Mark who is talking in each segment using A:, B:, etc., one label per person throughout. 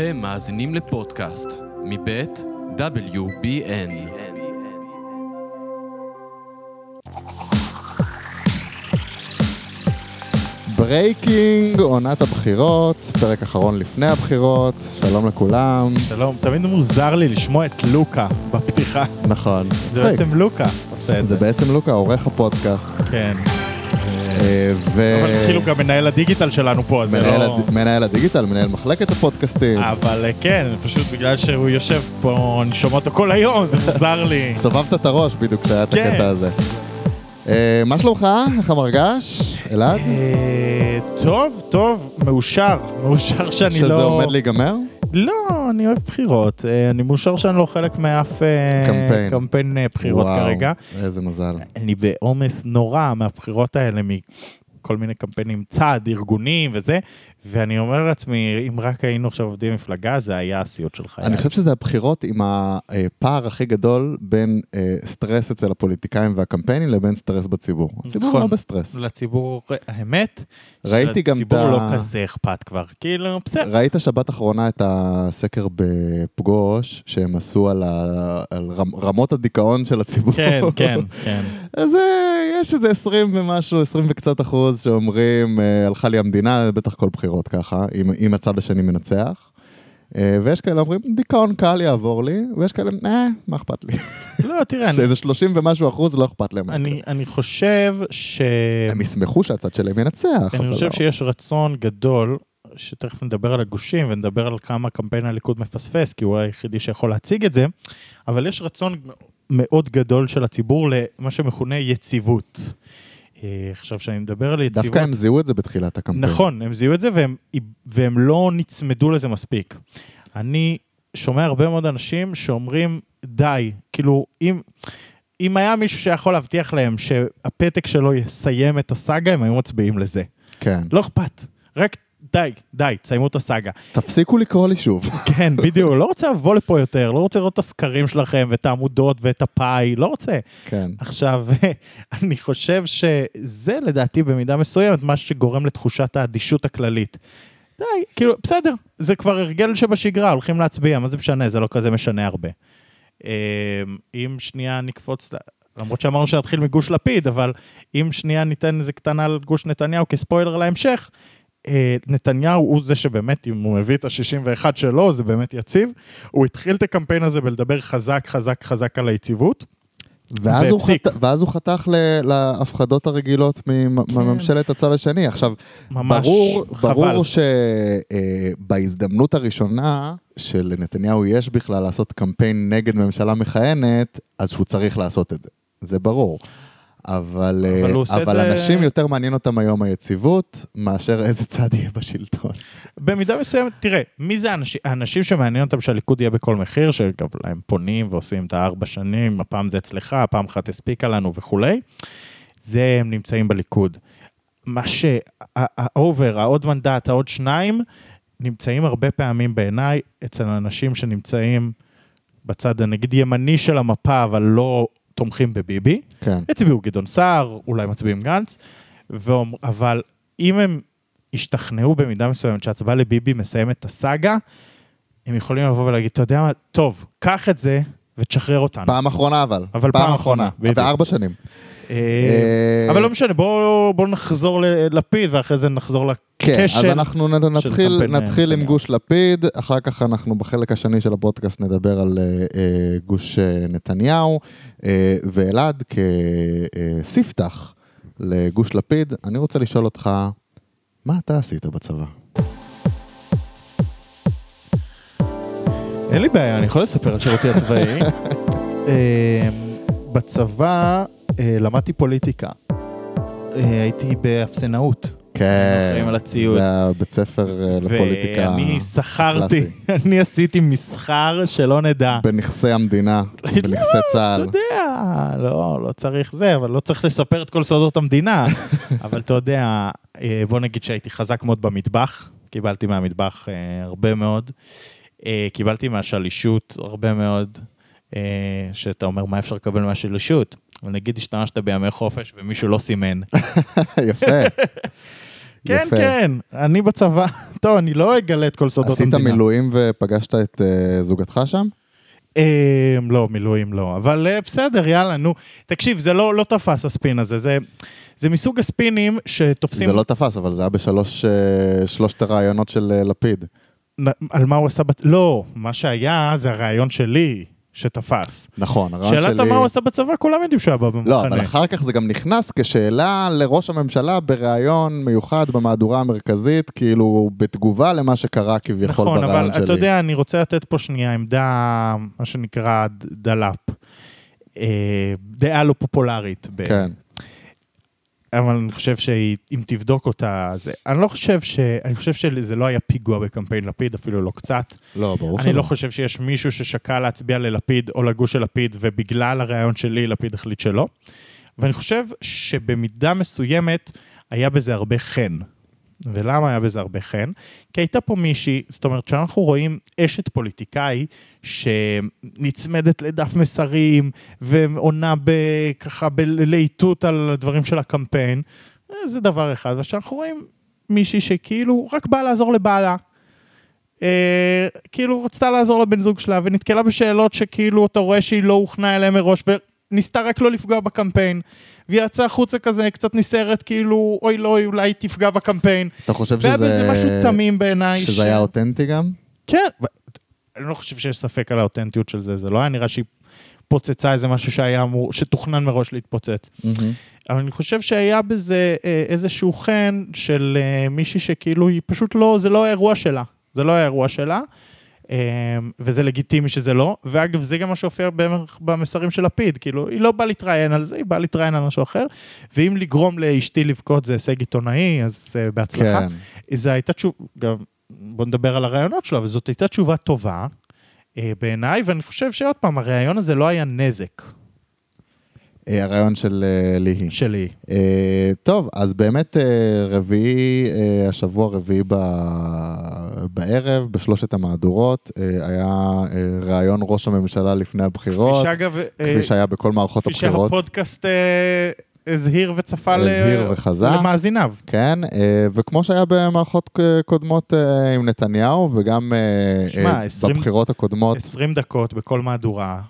A: אתם מאזינים לפודקאסט מבית WBN.
B: Breaking, עונת הבחירות, פרק אחרון לפני הבחירות, שלום לכולם.
C: שלום, תמיד מוזר לי לשמוע את לוקה בפתיחה.
B: נכון,
C: זה. בעצם לוקה עושה את
B: זה
C: זה.
B: בעצם לוקה, עורך הפודקאסט.
C: כן.
B: אה, ו...
C: אבל כאילו גם מנהל הדיגיטל שלנו פה, אז זה לא...
B: הד- מנהל הדיגיטל, מנהל מחלקת הפודקאסטים.
C: אבל אה, כן, פשוט בגלל שהוא יושב פה, אני שומע אותו כל היום, זה מוזר לי.
B: סובבת את הראש בדיוק כשהיה את
C: כן.
B: הקטע הזה. אה, מה שלומך? איך המרגש? אלעד?
C: אה, טוב, טוב, מאושר. מאושר שאני לא...
B: שזה עומד להיגמר?
C: לא, אני אוהב בחירות. אה, אני מאושר שאני לא חלק מאף
B: קמפיין.
C: קמפיין בחירות
B: וואו,
C: כרגע.
B: איזה מזל.
C: אני בעומס נורא מהבחירות האלה, מכל מיני קמפיינים צד, ארגונים וזה, ואני אומר לעצמי, אם רק היינו עכשיו עובדים במפלגה, זה היה הסיוט של חיי.
B: אני חושב שזה הבחירות עם הפער הכי גדול בין אה, סטרס אצל הפוליטיקאים והקמפיינים לבין סטרס בציבור. הציבור
C: נכון.
B: לא בסטרס.
C: לציבור, האמת,
B: ראיתי גם את ה...
C: לא כזה אכפת כבר, כאילו, בסדר.
B: ראית שבת אחרונה את הסקר בפגוש שהם עשו על, ה... על רמ... רמות הדיכאון של הציבור?
C: כן, כן, כן.
B: אז אה, יש איזה 20 ומשהו, 20 וקצת אחוז שאומרים, אה, הלכה לי המדינה, בטח כל בחירות ככה, אם, אם הצד השני מנצח. אה, ויש כאלה אומרים, דיכאון קל יעבור לי, ויש כאלה, אה, מה אכפת לי?
C: לא, תראה, אני-
B: שאיזה 30 ומשהו אחוז לא אכפת להם.
C: אני אני חושב ש...
B: הם ישמחו שהצד שלהם ינצח.
C: אני חושב
B: לא.
C: שיש רצון גדול, שתכף נדבר על הגושים ונדבר על כמה קמפיין הליכוד מפספס, כי הוא היחידי שיכול להציג את זה, אבל יש רצון מאוד גדול של הציבור למה שמכונה יציבות. אה, עכשיו, כשאני מדבר על יציבות...
B: דווקא הם זיהו את זה בתחילת הקמפיין.
C: נכון, הם זיהו את זה והם, והם לא נצמדו לזה מספיק. אני שומע הרבה מאוד אנשים שאומרים, די, כאילו, אם, אם היה מישהו שיכול להבטיח להם שהפתק שלו יסיים את הסאגה, הם היו מצביעים לזה.
B: כן.
C: לא אכפת, רק די, די, תסיימו את הסאגה.
B: תפסיקו לקרוא לי שוב.
C: כן, בדיוק, לא רוצה לבוא לפה יותר, לא רוצה לראות את הסקרים שלכם ואת העמודות ואת הפאי, לא רוצה.
B: כן.
C: עכשיו, אני חושב שזה לדעתי במידה מסוימת מה שגורם לתחושת האדישות הכללית. די, כאילו, בסדר, זה כבר הרגל שבשגרה, הולכים להצביע, מה זה משנה, זה לא כזה משנה הרבה. אה, אם שנייה נקפוץ, למרות שאמרנו שנתחיל מגוש לפיד, אבל אם שנייה ניתן איזה קטנה על גוש נתניהו כספוילר להמשך, נתניהו הוא זה שבאמת, אם הוא מביא את ה-61 שלו, זה באמת יציב. הוא התחיל את הקמפיין הזה בלדבר חזק, חזק, חזק על היציבות.
B: ואז הוא. חת... ואז הוא חתך ל... להפחדות הרגילות ממ- מממשלת הצד השני. עכשיו,
C: ממש
B: ברור,
C: חבל.
B: ברור שבהזדמנות הראשונה שלנתניהו יש בכלל לעשות קמפיין נגד ממשלה מכהנת, אז שהוא צריך לעשות את זה. זה ברור. אבל,
C: אבל
B: אה, אבל
C: זה-
B: אנשים יותר מעניין אותם היום היציבות, מאשר איזה צד יהיה בשלטון.
C: במידה מסוימת, תראה, מי זה האנשים, האנשים שמעניין אותם שהליכוד יהיה בכל מחיר, שגם הם פונים ועושים את הארבע שנים, הפעם זה אצלך, הפעם אחת הספיקה לנו וכולי, זה הם נמצאים בליכוד. מה שהאובר, העוד מנדט, העוד שניים, נמצאים הרבה פעמים בעיניי אצל אנשים שנמצאים בצד הנגיד ימני של המפה, אבל לא תומכים בביבי.
B: כן.
C: הצביעו גדעון סער, אולי מצביעים גנץ, ואומר, אבל אם הם ישתכנעו במידה מסוימת שהצבעה לביבי מסיימת את הסאגה, הם יכולים לבוא ולהגיד, אתה יודע מה, טוב, קח את זה ותשחרר אותנו.
B: פעם אחרונה אבל.
C: אבל פעם אחרונה, בדיוק.
B: וארבע שנים.
C: אה,
B: אה,
C: אבל לא משנה, בואו בוא נחזור ללפיד ואחרי זה נחזור
B: כן,
C: לכשל.
B: אז אנחנו נתחיל,
C: קמפיין
B: נתחיל עם. גוש לפיד, אחר כך אנחנו בחלק השני של הפודקאסט נדבר על אה, אה, גוש אה, נתניהו, אה, ואלעד כספתח לגוש לפיד, אני רוצה לשאול אותך, מה אתה עשית בצבא?
C: אין לי בעיה, אני יכול לספר על שירותי הצבאי. אה, בצבא אה, למדתי פוליטיקה. אה, הייתי באפסנאות.
B: כן,
C: אחראים על הציוד.
B: זה הבית ספר אה, לפוליטיקה
C: ואני שכרתי, אני עשיתי מסחר שלא נדע.
B: בנכסי המדינה,
C: לא,
B: בנכסי צה"ל.
C: אתה יודע, לא, לא צריך זה, אבל לא צריך לספר את כל סודות המדינה. אבל אתה יודע, בוא נגיד שהייתי חזק מאוד במטבח, קיבלתי מהמטבח הרבה מאוד. אה, קיבלתי מהשלישות הרבה מאוד, אה, שאתה אומר, מה אפשר לקבל מהשלישות? נגיד השתמשת בימי חופש ומישהו לא סימן.
B: יפה.
C: כן,
B: יפה.
C: כן, אני בצבא. טוב, אני לא אגלה את כל סודות
B: עשית
C: המדינה.
B: מילואים ופגשת את אה, זוגתך שם?
C: אה, לא, מילואים לא, אבל אה, בסדר, יאללה, נו. תקשיב, זה לא לא תפס הספין הזה, זה- זה מסוג הספינים שתופסים...
B: זה לא תפס, אבל זה היה בשלוש, אה, שלושת הרעיונות של אה, לפיד.
C: על מה הוא עשה... בת... לא, מה שהיה זה הרעיון שלי שתפס.
B: נכון, הרעיון שלי...
C: שאלת מה הוא עשה בצבא, כולם יודעים שהוא היה במחנה.
B: לא, אבל אחר כך זה גם נכנס כשאלה לראש הממשלה בראיון מיוחד במהדורה המרכזית, כאילו בתגובה למה שקרה כביכול
C: נכון,
B: ברעיון
C: אבל
B: שלי.
C: אתה יודע, אני רוצה לתת פה שנייה עמדה, מה שנקרא דלאפ. אה, דעה לא פופולרית. ב-
B: כן.
C: אבל אני חושב שאם תבדוק אותה, זה... אני לא חושב ש... אני חושב שזה לא היה פיגוע בקמפיין לפיד, אפילו לא קצת.
B: לא, ברור
C: אני לא חושב שיש מישהו ששקל להצביע ללפיד או לגוש של לפיד, ובגלל הרעיון שלי, לפיד החליט שלא. ואני חושב שבמידה מסוימת היה בזה הרבה חן. ולמה היה בזה הרבה חן? כי הייתה פה מישהי, זאת אומרת, כשאנחנו רואים אשת פוליטיקאי שנצמדת לדף מסרים ועונה ככה בלהיטות על הדברים של הקמפיין, זה דבר אחד. וכשאנחנו רואים מישהי שכאילו רק באה לעזור לבעלה. אה, כאילו רצתה לעזור לבן זוג שלה ונתקלה בשאלות שכאילו אתה רואה שהיא לא הוכנה אליהם מראש וניסתה רק לא לפגוע בקמפיין. והיא יצאה החוצה כזה קצת נסערת כאילו אוי לא אולי תפגע בקמפיין.
B: אתה חושב
C: והיה
B: שזה...
C: בזה משהו תמים בעיניי.
B: שזה היה אותנטי גם?
C: כן. ו- אני לא חושב שיש ספק על האותנטיות של זה, זה לא היה נראה שהיא פוצצה איזה משהו שהיה אמור, שתוכנן מראש להתפוצץ. אבל אני חושב שהיה בזה אה, איזשהו חן של אה, מישהי שכאילו היא פשוט לא, זה לא האירוע שלה. זה לא האירוע שלה, וזה לגיטימי שזה לא. ואגב, זה גם מה שהופיע במסרים של לפיד, כאילו, היא לא באה להתראיין על זה, היא באה להתראיין על משהו אחר. ואם לגרום לאשתי לבכות זה הישג עיתונאי, אז אה, בהצלחה.
B: כן.
C: זו הייתה תשובה, גם בוא נדבר על הרעיונות שלו, אבל זאת הייתה תשובה טובה אה, בעיניי, ואני חושב שעוד פעם, הרעיון הזה לא היה נזק
B: הרעיון של אה, ליהי.
C: שלי.
B: אה, טוב, אז באמת אה, רביעי, אה, השבוע רביעי ב- בערב, בשלושת המהדורות, אה, היה אה, ראיון ראש הממשלה לפני הבחירות,
C: כפי שאגב, אה,
B: כפי שהיה בכל מערכות
C: כפי
B: הבחירות.
C: שהפודקאסט אה, הזהיר וצפה
B: הזהיר וחזה.
C: למאזיניו.
B: כן, אה, וכמו שהיה במערכות קודמות אה, עם נתניהו, וגם אה, אה,
C: 20
B: בבחירות הקודמות,
C: 20 דקות בכל מהדורה,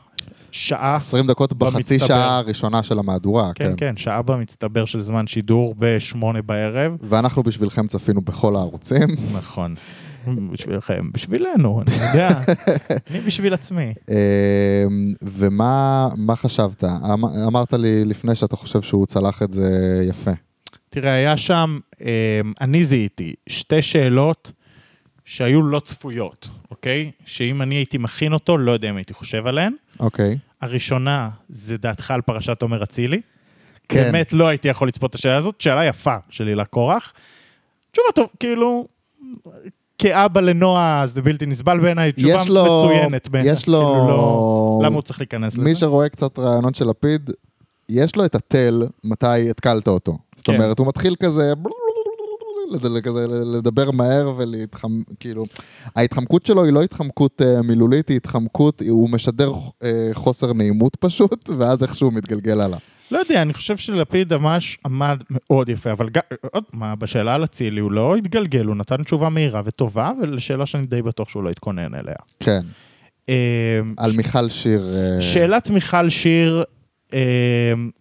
C: שעה,
B: 20 דקות בחצי
C: במצטבר.
B: שעה הראשונה של המהדורה,
C: כן,
B: כן.
C: כן, שעה במצטבר של זמן שידור בשמונה בערב.
B: ואנחנו בשבילכם צפינו בכל הערוצים.
C: נכון. בשבילכם, בשבילנו, אני יודע. אני בשביל עצמי.
B: אה, ומה מה חשבת? אמ- אמרת לי לפני שאתה חושב שהוא צלח את זה יפה.
C: תראה, היה שם, אה, אני זיהיתי שתי שאלות שהיו לא צפויות, אוקיי? שאם אני הייתי מכין אותו, לא יודע אם הייתי חושב עליהן.
B: אוקיי.
C: הראשונה, זה דעתך על פרשת עומר אצילי.
B: כן.
C: באמת לא הייתי יכול לצפות את השאלה הזאת, שאלה יפה של הילה קורח. תשובה טוב, כאילו, כאבא לנועה זה בלתי נסבל בעיניי, תשובה
B: לו-
C: מצוינת בעיניי.
B: יש לו-
C: כאילו, לא, למה הוא צריך להיכנס
B: מי
C: לזה?
B: שרואה קצת רעיונות של לפיד, יש לו את התל מתי התקלת אותו. זאת
C: כן.
B: אומרת, הוא מתחיל כזה... כזה לדבר מהר ולהתחמ... כאילו, ההתחמקות שלו היא לא התחמקות אה, מילולית, היא התחמקות, הוא משדר אה, חוסר נעימות פשוט, ואז איכשהו מתגלגל הלאה.
C: לא יודע, אני חושב שלפיד ממש עמד מאוד יפה, אבל גם, עוד מה, בשאלה על אצילי הוא לא התגלגל, הוא נתן תשובה מהירה וטובה, ולשאלה שאני די בטוח שהוא לא התכונן אליה.
B: כן,
C: אה,
B: על מיכל שיר.
C: שאלת מיכל שיר,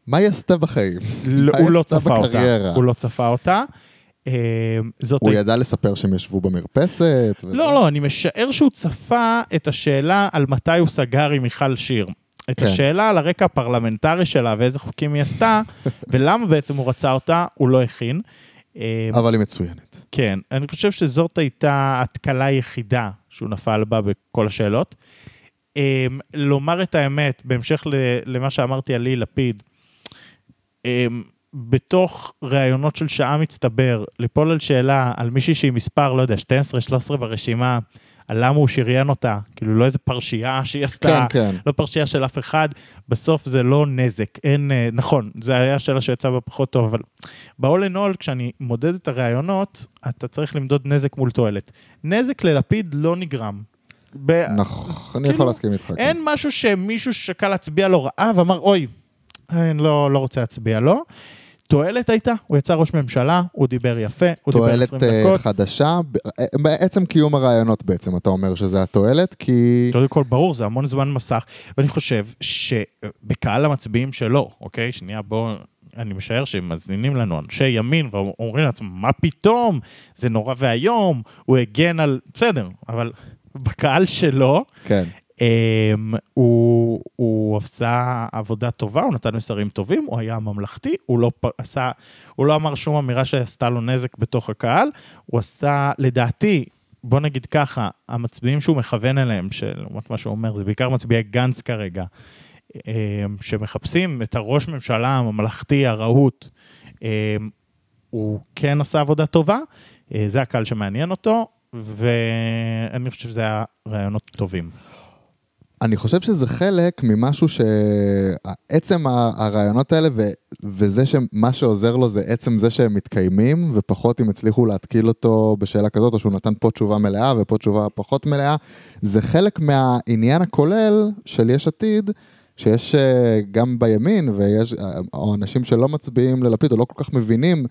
B: מה היא עשתה בחיים?
C: לא-
B: מה
C: הוא לא צפה אותה. הוא לא צפה אותה. אה, זאת
B: הוא ידע לספר שהם ישבו במרפסת? וזה?
C: לא, לא, אני משער שהוא צפה את השאלה על מתי הוא סגר עם מיכל שיר. את
B: כן.
C: השאלה על הרקע הפרלמנטרי שלה ואיזה חוקים היא עשתה, ולמה בעצם הוא רצה אותה, הוא לא הכין. אה,
B: אבל היא מצוינת.
C: כן, אני חושב שזאת הייתה התקלה היחידה שהוא נפל בה בכל השאלות. אה, לומר את האמת, בהמשך למה שאמרתי על לי לפיד, בתוך ראיונות של שעה מצטבר, ליפול על שאלה על מישהי שהיא מספר, לא יודע, 12-13 ברשימה, על למה הוא שריין אותה, כאילו לא איזה פרשייה שהיא עשתה,
B: כן, כן.
C: לא פרשייה של אף אחד, בסוף זה לא נזק, אין, אה, נכון, זו הייתה שאלה שיצאה בה פחות טוב, אבל ב-all in all, כשאני מודד את הראיונות, אתה צריך למדוד נזק מול תועלת. נזק ללפיד לא נגרם. ב-
B: נכון, אני
C: כאילו,
B: יכול להסכים איתך. כן.
C: אין משהו שמישהו שקל להצביע לו רעה ואמר, אוי, אני לא, לא רוצה להצביע לו. תועלת הייתה, הוא יצא ראש ממשלה, הוא דיבר יפה, הוא דיבר
B: תועלת
C: 20
B: אה,
C: דקות.
B: חדשה, ב- אה, בעצם קיום הרעיונות בעצם, אתה אומר שזה התועלת, כי...
C: קודם כל, ברור, זה המון זמן מסך, ואני חושב שבקהל המצביעים שלו, אוקיי? שנייה, בואו, אני משער שהם מזמינים לנו אנשי ימין ואומרים לעצמם, מה פתאום? זה נורא ואיום, הוא הגן על... בסדר, אבל בקהל שלו,
B: כן.
C: Um, הוא, הוא עשה עבודה טובה, הוא נתן מסרים טובים, הוא היה ממלכתי, הוא לא, עשה, הוא לא אמר שום אמירה שעשתה לו נזק בתוך הקהל, הוא עשה, לדעתי, בוא נגיד ככה, המצביעים שהוא מכוון אליהם, שלעומת מה שהוא אומר, זה בעיקר מצביעי גנץ כרגע, um, שמחפשים את הראש ממשלה הממלכתי, הרהוט, um, הוא כן עשה עבודה טובה, uh, זה הקהל שמעניין אותו, ואני חושב שזה היה רעיונות טובים.
B: אני חושב שזה חלק ממשהו שעצם הרעיונות האלה ו... וזה שמה שעוזר לו זה עצם זה שהם מתקיימים ופחות אם הצליחו להתקיל אותו בשאלה כזאת או שהוא נתן פה תשובה מלאה ופה תשובה פחות מלאה, זה חלק מהעניין הכולל של יש עתיד. שיש אה, גם בימין ויש אה, או אנשים שלא מצביעים ללפיד או לא כל כך מבינים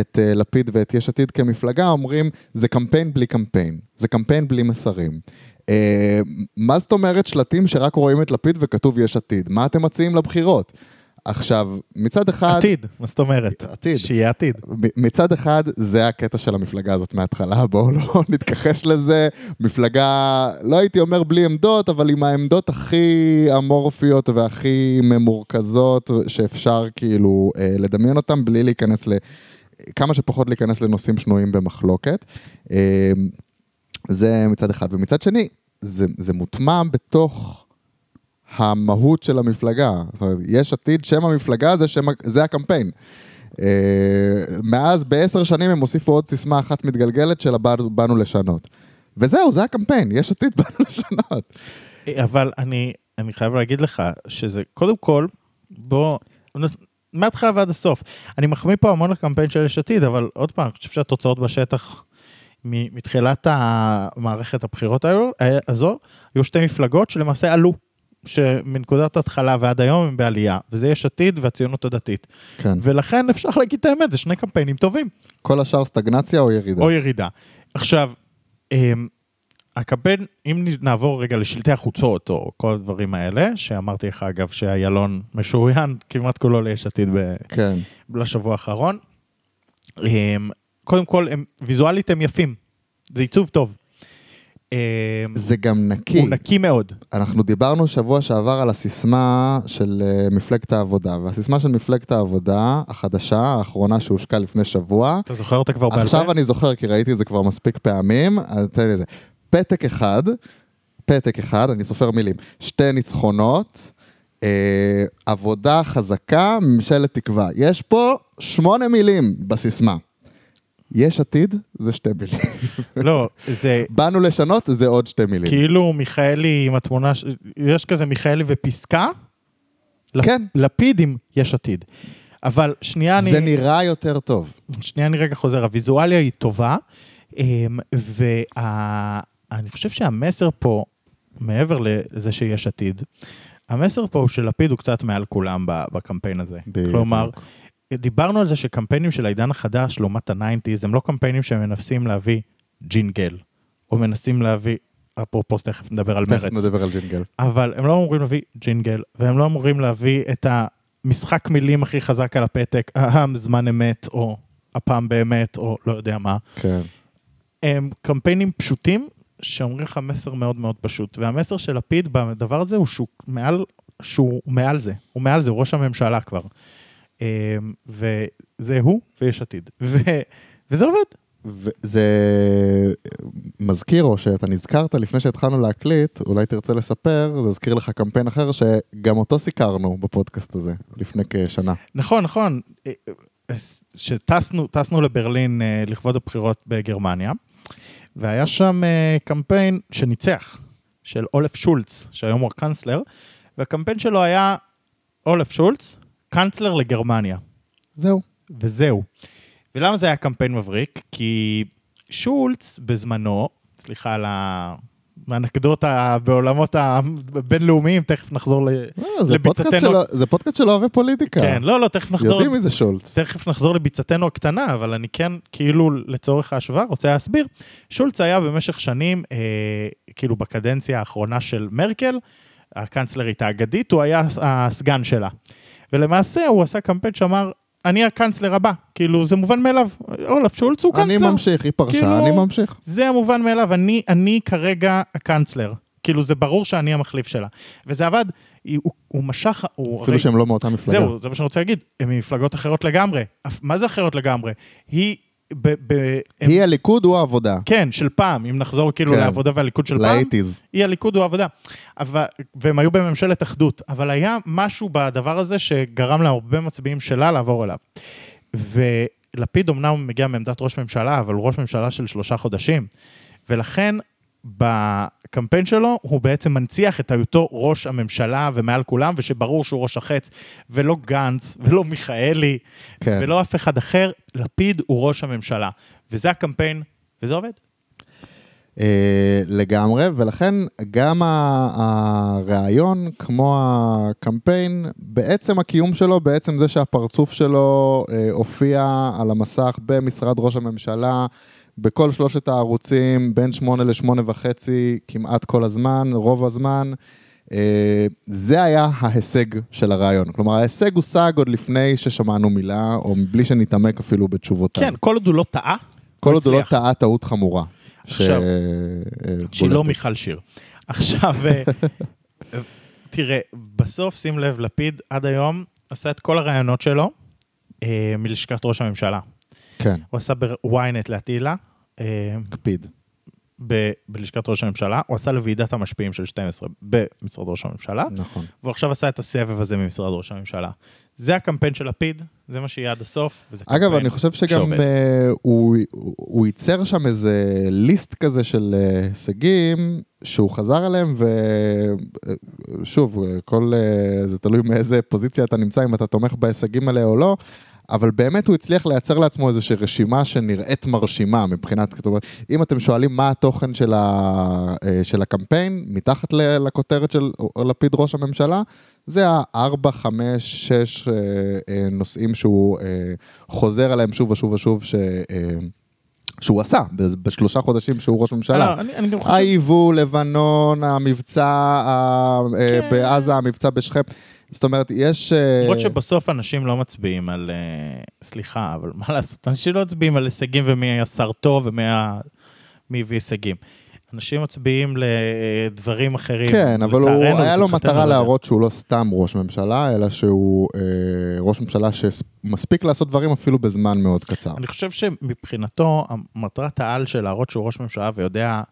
B: את אה, לפיד ואת יש עתיד כמפלגה אומרים זה קמפיין בלי קמפיין, זה קמפיין בלי מסרים. אה, מה זאת אומרת שלטים שרק רואים את לפיד וכתוב יש עתיד? מה אתם מציעים לבחירות? עכשיו, מצד אחד...
C: עתיד, מה זאת אומרת?
B: עתיד.
C: שיהיה עתיד.
B: מצד אחד, זה הקטע של המפלגה הזאת מההתחלה, בואו לא נתכחש לזה. מפלגה, לא הייתי אומר בלי עמדות, אבל עם העמדות הכי אמורפיות והכי ממורכזות שאפשר כאילו אה, לדמיין אותן, בלי להיכנס ל... כמה שפחות להיכנס לנושאים שנויים במחלוקת. אה, זה מצד אחד. ומצד שני, זה, זה מוטמע בתוך המהות של המפלגה. זאת אומרת, יש עתיד, שם המפלגה זה, שם, זה הקמפיין. אה, מאז בעשר שנים הם הוסיפו עוד סיסמה אחת מתגלגלת של באנו, לשנות. וזהו, זה הקמפיין, יש עתיד באנו לשנות.
C: אבל אני, אני חייב להגיד לך שזה, קודם כל, בוא, מההתחלה ועד הסוף. אני מחמיא פה המון לקמפיין של יש עתיד, אבל עוד פעם, אני חושב שהתוצאות בשטח, מתחילת המערכת הבחירות האלו, אה, הזו, היו שתי מפלגות שלמעשה עלו. שמנקודת התחלה ועד היום הם בעלייה, וזה יש עתיד והציונות הדתית.
B: כן.
C: ולכן אפשר להגיד את האמת, זה שני קמפיינים טובים.
B: כל השאר סטגנציה או ירידה?
C: או ירידה. עכשיו, אמ, הקמפיין, אם נעבור רגע לשלטי החוצות, או כל הדברים האלה, שאמרתי לך אגב שאיילון משוריין כמעט כולו ליש עתיד ב-
B: כן.
C: לשבוע האחרון, אמ, קודם כל, הם, ויזואלית הם יפים, זה עיצוב טוב. אמ,
B: זה גם נקי.
C: הוא נקי מאוד.
B: אנחנו דיברנו שבוע שעבר על הסיסמה של אה, מפלגת העבודה, והסיסמה של מפלגת העבודה, החדשה, האחרונה שהושקה לפני שבוע,
C: אתה זוכר אותה כבר בעל פה?
B: עכשיו אני זוכר כי ראיתי את זה כבר מספיק פעמים, אז תן לי את זה. פתק אחד, פתק אחד, אני סופר מילים, שתי ניצחונות, אה, עבודה חזקה, ממשלת תקווה. יש פה שמונה מילים בסיסמה. יש עתיד, זה שתי מילים.
C: לא, זה
B: באנו לשנות, זה עוד שתי מילים.
C: כאילו מיכאלי עם התמונה, ש- יש כזה מיכאלי ופסקה,
B: כן.
C: לפיד עם יש עתיד. אבל שנייה אני...
B: זה נראה יותר טוב.
C: שנייה, אני רגע חוזר, הוויזואליה היא טובה, אמ, ואני חושב שהמסר פה, מעבר לזה שיש עתיד, המסר פה הוא שלפיד הוא קצת מעל כולם בקמפיין הזה.
B: בדיוק.
C: כלומר, דיברנו על זה שקמפיינים של העידן החדש, לעומת ה ניינטיז, הם לא קמפיינים שמנסים להביא ג'ינגל, או מנסים להביא, אפרופו, תכף נדבר על
B: תכף
C: מרץ.
B: נדבר על ג'ינגל.
C: אבל הם לא אמורים להביא ג'ינגל, והם לא אמורים להביא את המשחק מילים הכי חזק על הפתק, אהם, זמן אמת, או הפעם באמת, או לא יודע מה.
B: כן.
C: הם קמפיינים פשוטים, שאומרים לך מסר מאוד מאוד פשוט. והמסר של לפיד בדבר הזה הוא שהוא מעל, שהוא מעל זה. הוא מעל זה, הוא ראש הממשלה כבר. אמ, וזה הוא ויש עתיד. ו... וזה עובד.
B: וזה מזכיר, או שאתה נזכרת לפני שהתחלנו להקליט, אולי תרצה לספר, זה הזכיר לך קמפיין אחר שגם אותו סיקרנו בפודקאסט הזה, לפני כשנה.
C: נכון, נכון. שטסנו טסנו לברלין אה, לכבוד הבחירות בגרמניה, והיה שם אה, קמפיין שניצח, של אולף שולץ, שהיום הוא הקאנצלר, והקמפיין שלו היה אולף שולץ, קאנצלר לגרמניה.
B: זהו.
C: וזהו. ולמה זה היה קמפיין מבריק? כי שולץ בזמנו, סליחה על אנקדוטה בעולמות הבינלאומיים, תכף נחזור.
B: אה,
C: לביצתנו.
B: זה פודקאסט של אוהבי פוליטיקה.
C: כן, לא, לא, תכף נחזור,
B: יודעים מי זה שולץ.
C: תכף נחזור לביצתנו הקטנה, אבל אני כן, כאילו, לצורך ההשוואה, רוצה להסביר. שולץ היה במשך שנים, אה, כאילו בקדנציה האחרונה של מרקל, הקנצלרית האגדית, הוא היה הסגן שלה. ולמעשה הוא עשה קמפיין שאמר, אני הקנצלר הבא, כאילו, זה מובן מאליו, אולף שולץ הוא
B: אני
C: קנצלר.
B: ממשיך, היא פרשה,
C: כאילו-
B: אני ממשיך.
C: זה המובן מאליו, אני, אני כרגע הקנצלר. כאילו, זה ברור שאני המחליף שלה. וזה עבד, הוא, הוא משך, הוא...
B: אפילו שהם לא מאותה מפלגה.
C: זהו, זה מה שאני רוצה להגיד, הם ממפלגות אחרות לגמרי. מה זה אחרות לגמרי? היא... ב, ב, הם,
B: היא הליכוד, הוא העבודה.
C: כן, של פעם, אם נחזור כאילו
B: כן.
C: לעבודה והליכוד של פעם,
B: לאייטיז.
C: היא הליכוד הוא העבודה. אבל, והם היו בממשלת אחדות, אבל היה משהו בדבר הזה שגרם להרבה מצביעים שלה לעבור אליו. ולפיד אמנם מגיע מעמדת ראש ממשלה, אבל הוא ראש ממשלה של שלושה חודשים, ולכן בקמפיין שלו הוא בעצם מנציח את היותו ראש הממשלה ומעל כולם, ושברור שהוא ראש החץ, ולא גנץ, ולא מיכאלי,
B: כן.
C: ולא אף אחד אחר, לפיד הוא ראש הממשלה. וזה הקמפיין, וזה עובד.
B: אה, לגמרי, ולכן גם הרעיון, כמו הקמפיין, בעצם הקיום שלו, בעצם זה שהפרצוף שלו אה, הופיע על המסך במשרד ראש הממשלה, בכל שלושת הערוצים, בין שמונה לשמונה וחצי, כמעט כל הזמן, רוב הזמן. אה, זה היה ההישג של הרעיון. כלומר, ההישג הושג עוד לפני ששמענו מילה, או מבלי שנתעמק אפילו בתשובותיו.
C: כן, כל עוד הוא לא טעה,
B: כל עוד הוא לא. טעה טעות חמורה.
C: עכשיו, שהיא לא. מיכל שיר. עכשיו, אה, תראה, בסוף, שים לב, לפיד עד היום עשה את כל הרעיונות שלו אה, מלשכת ראש הממשלה.
B: כן,
C: הוא עשה בוויינט להטילה, אה,
B: קפיד.
C: ב- בלשכת ראש הממשלה, הוא עשה לוועידת המשפיעים של 12 במשרד ראש הממשלה,
B: נכון.
C: והוא עכשיו עשה את הסבב הזה ממשרד ראש הממשלה. זה הקמפיין של לפיד, זה מה שיהיה עד הסוף.
B: אגב, אני חושב שגם. אה, הוא, הוא ייצר שם איזה ליסט כזה של אה, הישגים שהוא חזר עליהם, ושוב, כל, אה, זה תלוי מאיזה פוזיציה אתה נמצא, אם אתה תומך בהישגים האלה או לא. אבל באמת הוא הצליח לייצר לעצמו איזושהי רשימה שנראית מרשימה מבחינת, זאת אומרת, אם אתם שואלים מה התוכן של, ה, אה, של הקמפיין, מתחת לכותרת של לפיד ראש הממשלה, זה הארבע, חמש, שש אה, אה, נושאים שהוא חוזר עליהם שוב ושוב ושוב, ש, שהוא עשה בשלושה חודשים שהוא ראש ממשלה. היבוא, לבנון, המבצע
C: כן.
B: בעזה, המבצע בשכם. זאת אומרת, יש... אה,
C: למרות שבסוף אנשים לא מצביעים על... אה, סליחה, אבל מה לעשות? אנשים לא מצביעים על הישגים ומי היה שר טוב ומי הביא הישגים. אנשים מצביעים לדברים אחרים.
B: כן, אבל הוא,
C: לצערנו,
B: היה לו מטרה
C: לא.
B: להראות שהוא לא סתם ראש ממשלה, אלא שהוא אה, ראש ממשלה שמספיק לעשות דברים אפילו בזמן מאוד קצר.
C: אני חושב שמבחינתו, מטרת העל של להראות שהוא ראש ממשלה ויודע,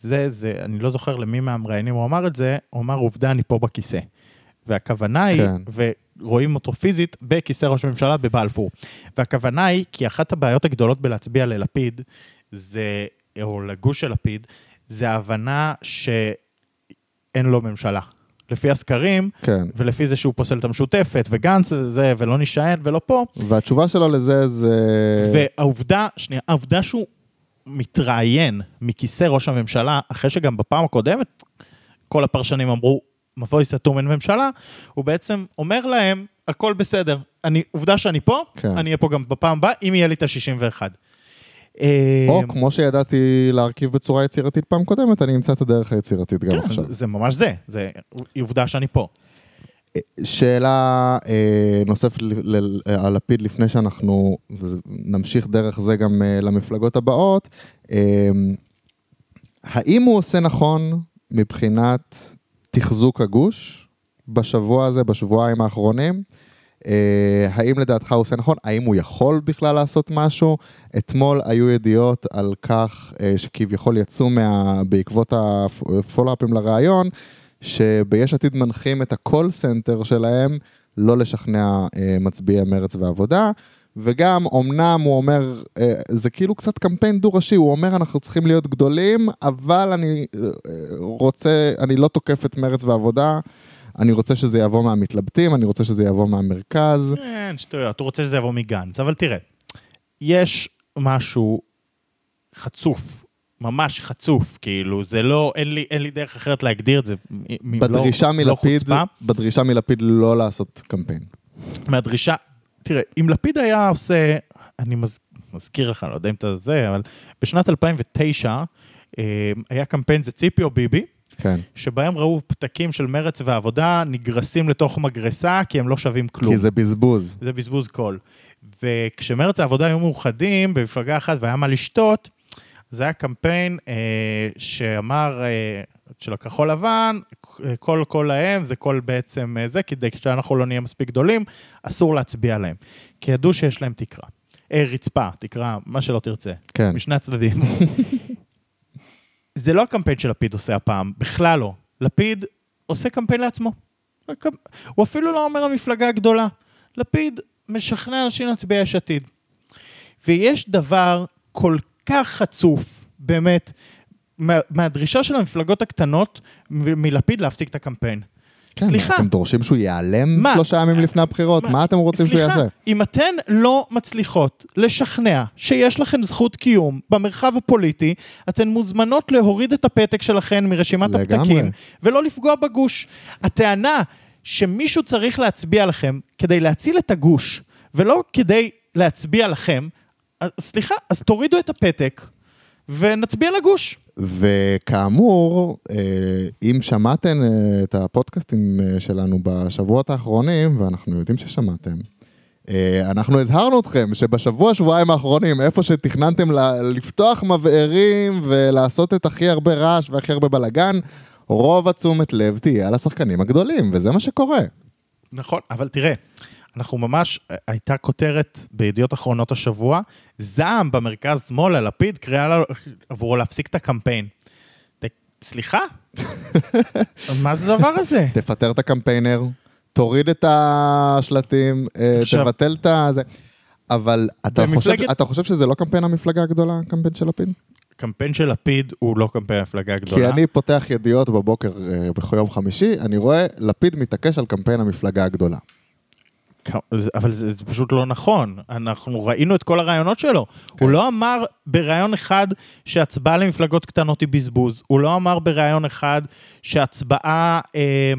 C: זה, זה, אני לא זוכר למי מהמראיינים הוא אמר את זה, הוא אמר, עובדה, אני פה בכיסא. והכוונה היא,
B: כן.
C: ורואים אותו פיזית בכיסא ראש הממשלה בבלפור. והכוונה היא, כי אחת הבעיות הגדולות בלהצביע ללפיד, זה, או לגוש של לפיד, זה ההבנה שאין לו ממשלה. לפי הסקרים,
B: כן,
C: ולפי זה שהוא פוסל את המשותפת, וגנץ וזה, ולא נשען ולא פה,
B: והתשובה שלו לזה זה...
C: והעובדה, שנייה, העובדה שהוא מתראיין מכיסא ראש הממשלה, אחרי שגם בפעם הקודמת כל הפרשנים אמרו, מבוי סתום אין ממשלה, הוא בעצם אומר להם, הכל בסדר. אני, עובדה שאני פה,
B: כן.
C: אני אהיה פה גם בפעם הבאה, אם יהיה לי את ה-61.
B: או כמו שידעתי להרכיב בצורה יצירתית פעם קודמת, אני אמצא את הדרך היצירתית גם
C: כן,
B: עכשיו.
C: זה, זה ממש זה, זה עובדה שאני פה.
B: שאלה אה, נוספת ל- על לפיד לפני שאנחנו נמשיך דרך זה גם אה, למפלגות הבאות. אה, האם הוא עושה נכון מבחינת תחזוק הגוש בשבוע הזה, בשבועיים האחרונים? אה, האם לדעתך הוא עושה נכון? האם הוא יכול בכלל לעשות משהו? אתמול היו ידיעות על כך אה, שכביכול יצאו מה, בעקבות הפולאפים לראיון, שביש עתיד מנחים את הקול סנטר שלהם לא לשכנע אה, מצביעי מרץ ועבודה. וגם, אמנם הוא אומר, אה, זה כאילו קצת קמפיין דו-ראשי, הוא אומר אנחנו צריכים להיות גדולים, אבל אני אה, רוצה, אני לא תוקף את מרץ ועבודה, אני רוצה שזה יבוא מהמתלבטים, אני רוצה שזה יבוא מהמרכז.
C: אין, שטויות, הוא רוצה שזה יבוא מגנץ. אבל תראה, יש משהו חצוף ממש חצוף, כאילו, זה לא, אין לי, אין לי דרך אחרת להגדיר את זה. מ-
B: בדרישה
C: לא, לא
B: מלפיד,
C: חוצפה.
B: בדרישה מלפיד לא לעשות קמפיין.
C: מהדרישה, תראה, אם לפיד היה עושה, אני מז, מזכיר לך, לא יודע אם אתה זה, אבל בשנת 2009 אה, היה קמפיין זה ציפי או ביבי,
B: כן.
C: שבהם ראו פתקים של מרץ והעבודה נגרסים לתוך מגרסה כי הם לא שווים כלום.
B: כי זה בזבוז.
C: זה בזבוז קול. וכשמרץ העבודה היו מאוחדים במפלגה אחת והיה מה לשתות, זה היה קמפיין אה, שאמר, אה, של הכחול לבן, כל קול להם זה קול בעצם אה, זה, כדי שאנחנו לא נהיה מספיק גדולים, אסור להצביע להם. כי ידעו שיש להם תקרה. אה, רצפה, תקרה, מה שלא תרצה.
B: כן.
C: משני הצדדים. זה לא הקמפיין שלפיד עושה הפעם, בכלל לא. לפיד עושה קמפיין לעצמו. הוא אפילו לא אומר המפלגה הגדולה. לפיד משכנע אנשים להצביע יש עתיד. ויש דבר כל כך חצוף, באמת, מה, מהדרישה של המפלגות הקטנות מ- מלפיד להפסיק את הקמפיין.
B: כן,
C: סליחה,
B: אתם דורשים שהוא ייעלם
C: מה?
B: שלושה ימים לפני הבחירות?
C: מה?
B: מה אתם רוצים שהוא
C: סליחה,
B: יעשה?
C: אם אתן לא מצליחות לשכנע שיש לכן זכות קיום במרחב הפוליטי, אתן מוזמנות להוריד את הפתק שלכן מרשימת
B: לגמרי.
C: הפתקים ולא לפגוע בגוש. הטענה שמישהו צריך להצביע לכם כדי להציל את הגוש, ולא כדי להצביע לכם, אז סליחה, אז תורידו את הפתק ונצביע לגוש.
B: וכאמור, אה, אם שמעתם אה, את הפודקאסטים אה, שלנו בשבועות האחרונים, ואנחנו יודעים ששמעתם, אנחנו הזהרנו אתכם שבשבוע, שבועיים האחרונים, איפה שתכננתם לפתוח מבערים ולעשות את הכי הרבה רעש והכי הרבה בלאגן, רוב התשומת לב תהיה על השחקנים הגדולים, וזה מה שקורה.
C: נכון, אבל תראה, אנחנו ממש, הייתה כותרת בידיעות אחרונות השבוע, זעם במרכז שמאל על לפיד, קריאה עבורו להפסיק את הקמפיין. סליחה? מה זה הדבר הזה?
B: תפטר את הקמפיינר, תוריד את השלטים, אה, תבטל את ה... זה. אבל אתה חושב,
C: במפלגת-
B: אתה חושב שזה לא קמפיין המפלגה הגדולה, הקמפיין של לפיד?
C: קמפיין של לפיד הוא לא קמפיין המפלגה
B: כי
C: הגדולה.
B: אני פותח ידיעות בבוקר אה, בכל יום חמישי, אני רואה לפיד מתעקש על קמפיין המפלגה הגדולה.
C: אבל זה, זה פשוט לא נכון. אנחנו ראינו את כל הרעיונות שלו. הוא לא אמר בריאיון אחד שהצבעה למפלגות קטנות היא בזבוז. הוא לא אמר בריאיון אחד שהצבעה, אה,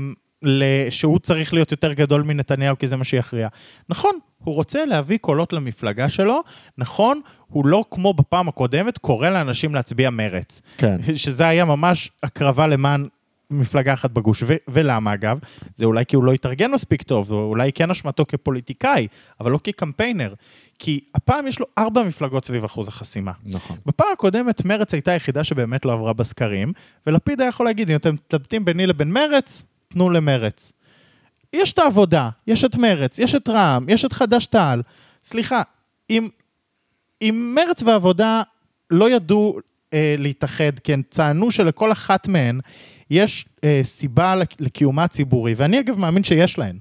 C: שהוא צריך להיות יותר גדול מנתניהו כי זה מה שיכריע. נכון, הוא רוצה להביא קולות למפלגה שלו. נכון, הוא לא כמו בפעם הקודמת קורא לאנשים להצביע מרץ.
B: כן.
C: שזה היה ממש הקרבה למען מפלגה אחת בגוש. ו- ולמה אגב? זה אולי כי הוא לא התארגן מספיק טוב, או אולי כן אשמתו כפוליטיקאי, אבל לא כקמפיינר. כי הפעם יש לו ארבע מפלגות סביב אחוז החסימה.
B: נכון.
C: בפעם הקודמת מרץ הייתה היחידה שבאמת לא עברה בסקרים, ולפיד היה יכול להגיד, אם אתם מתלבטים ביני לבין מרץ, תנו למרץ. יש את העבודה, יש את מרץ, יש את רע"מ, יש את חד"ש-תע"ל. סליחה, אם, אם מרץ והעבודה לא ידעו אה, להתאחד, כי הם טענו שלכל אחת מהן יש אה, סיבה לק- לקיומה הציבורי, ואני אגב מאמין שיש להן.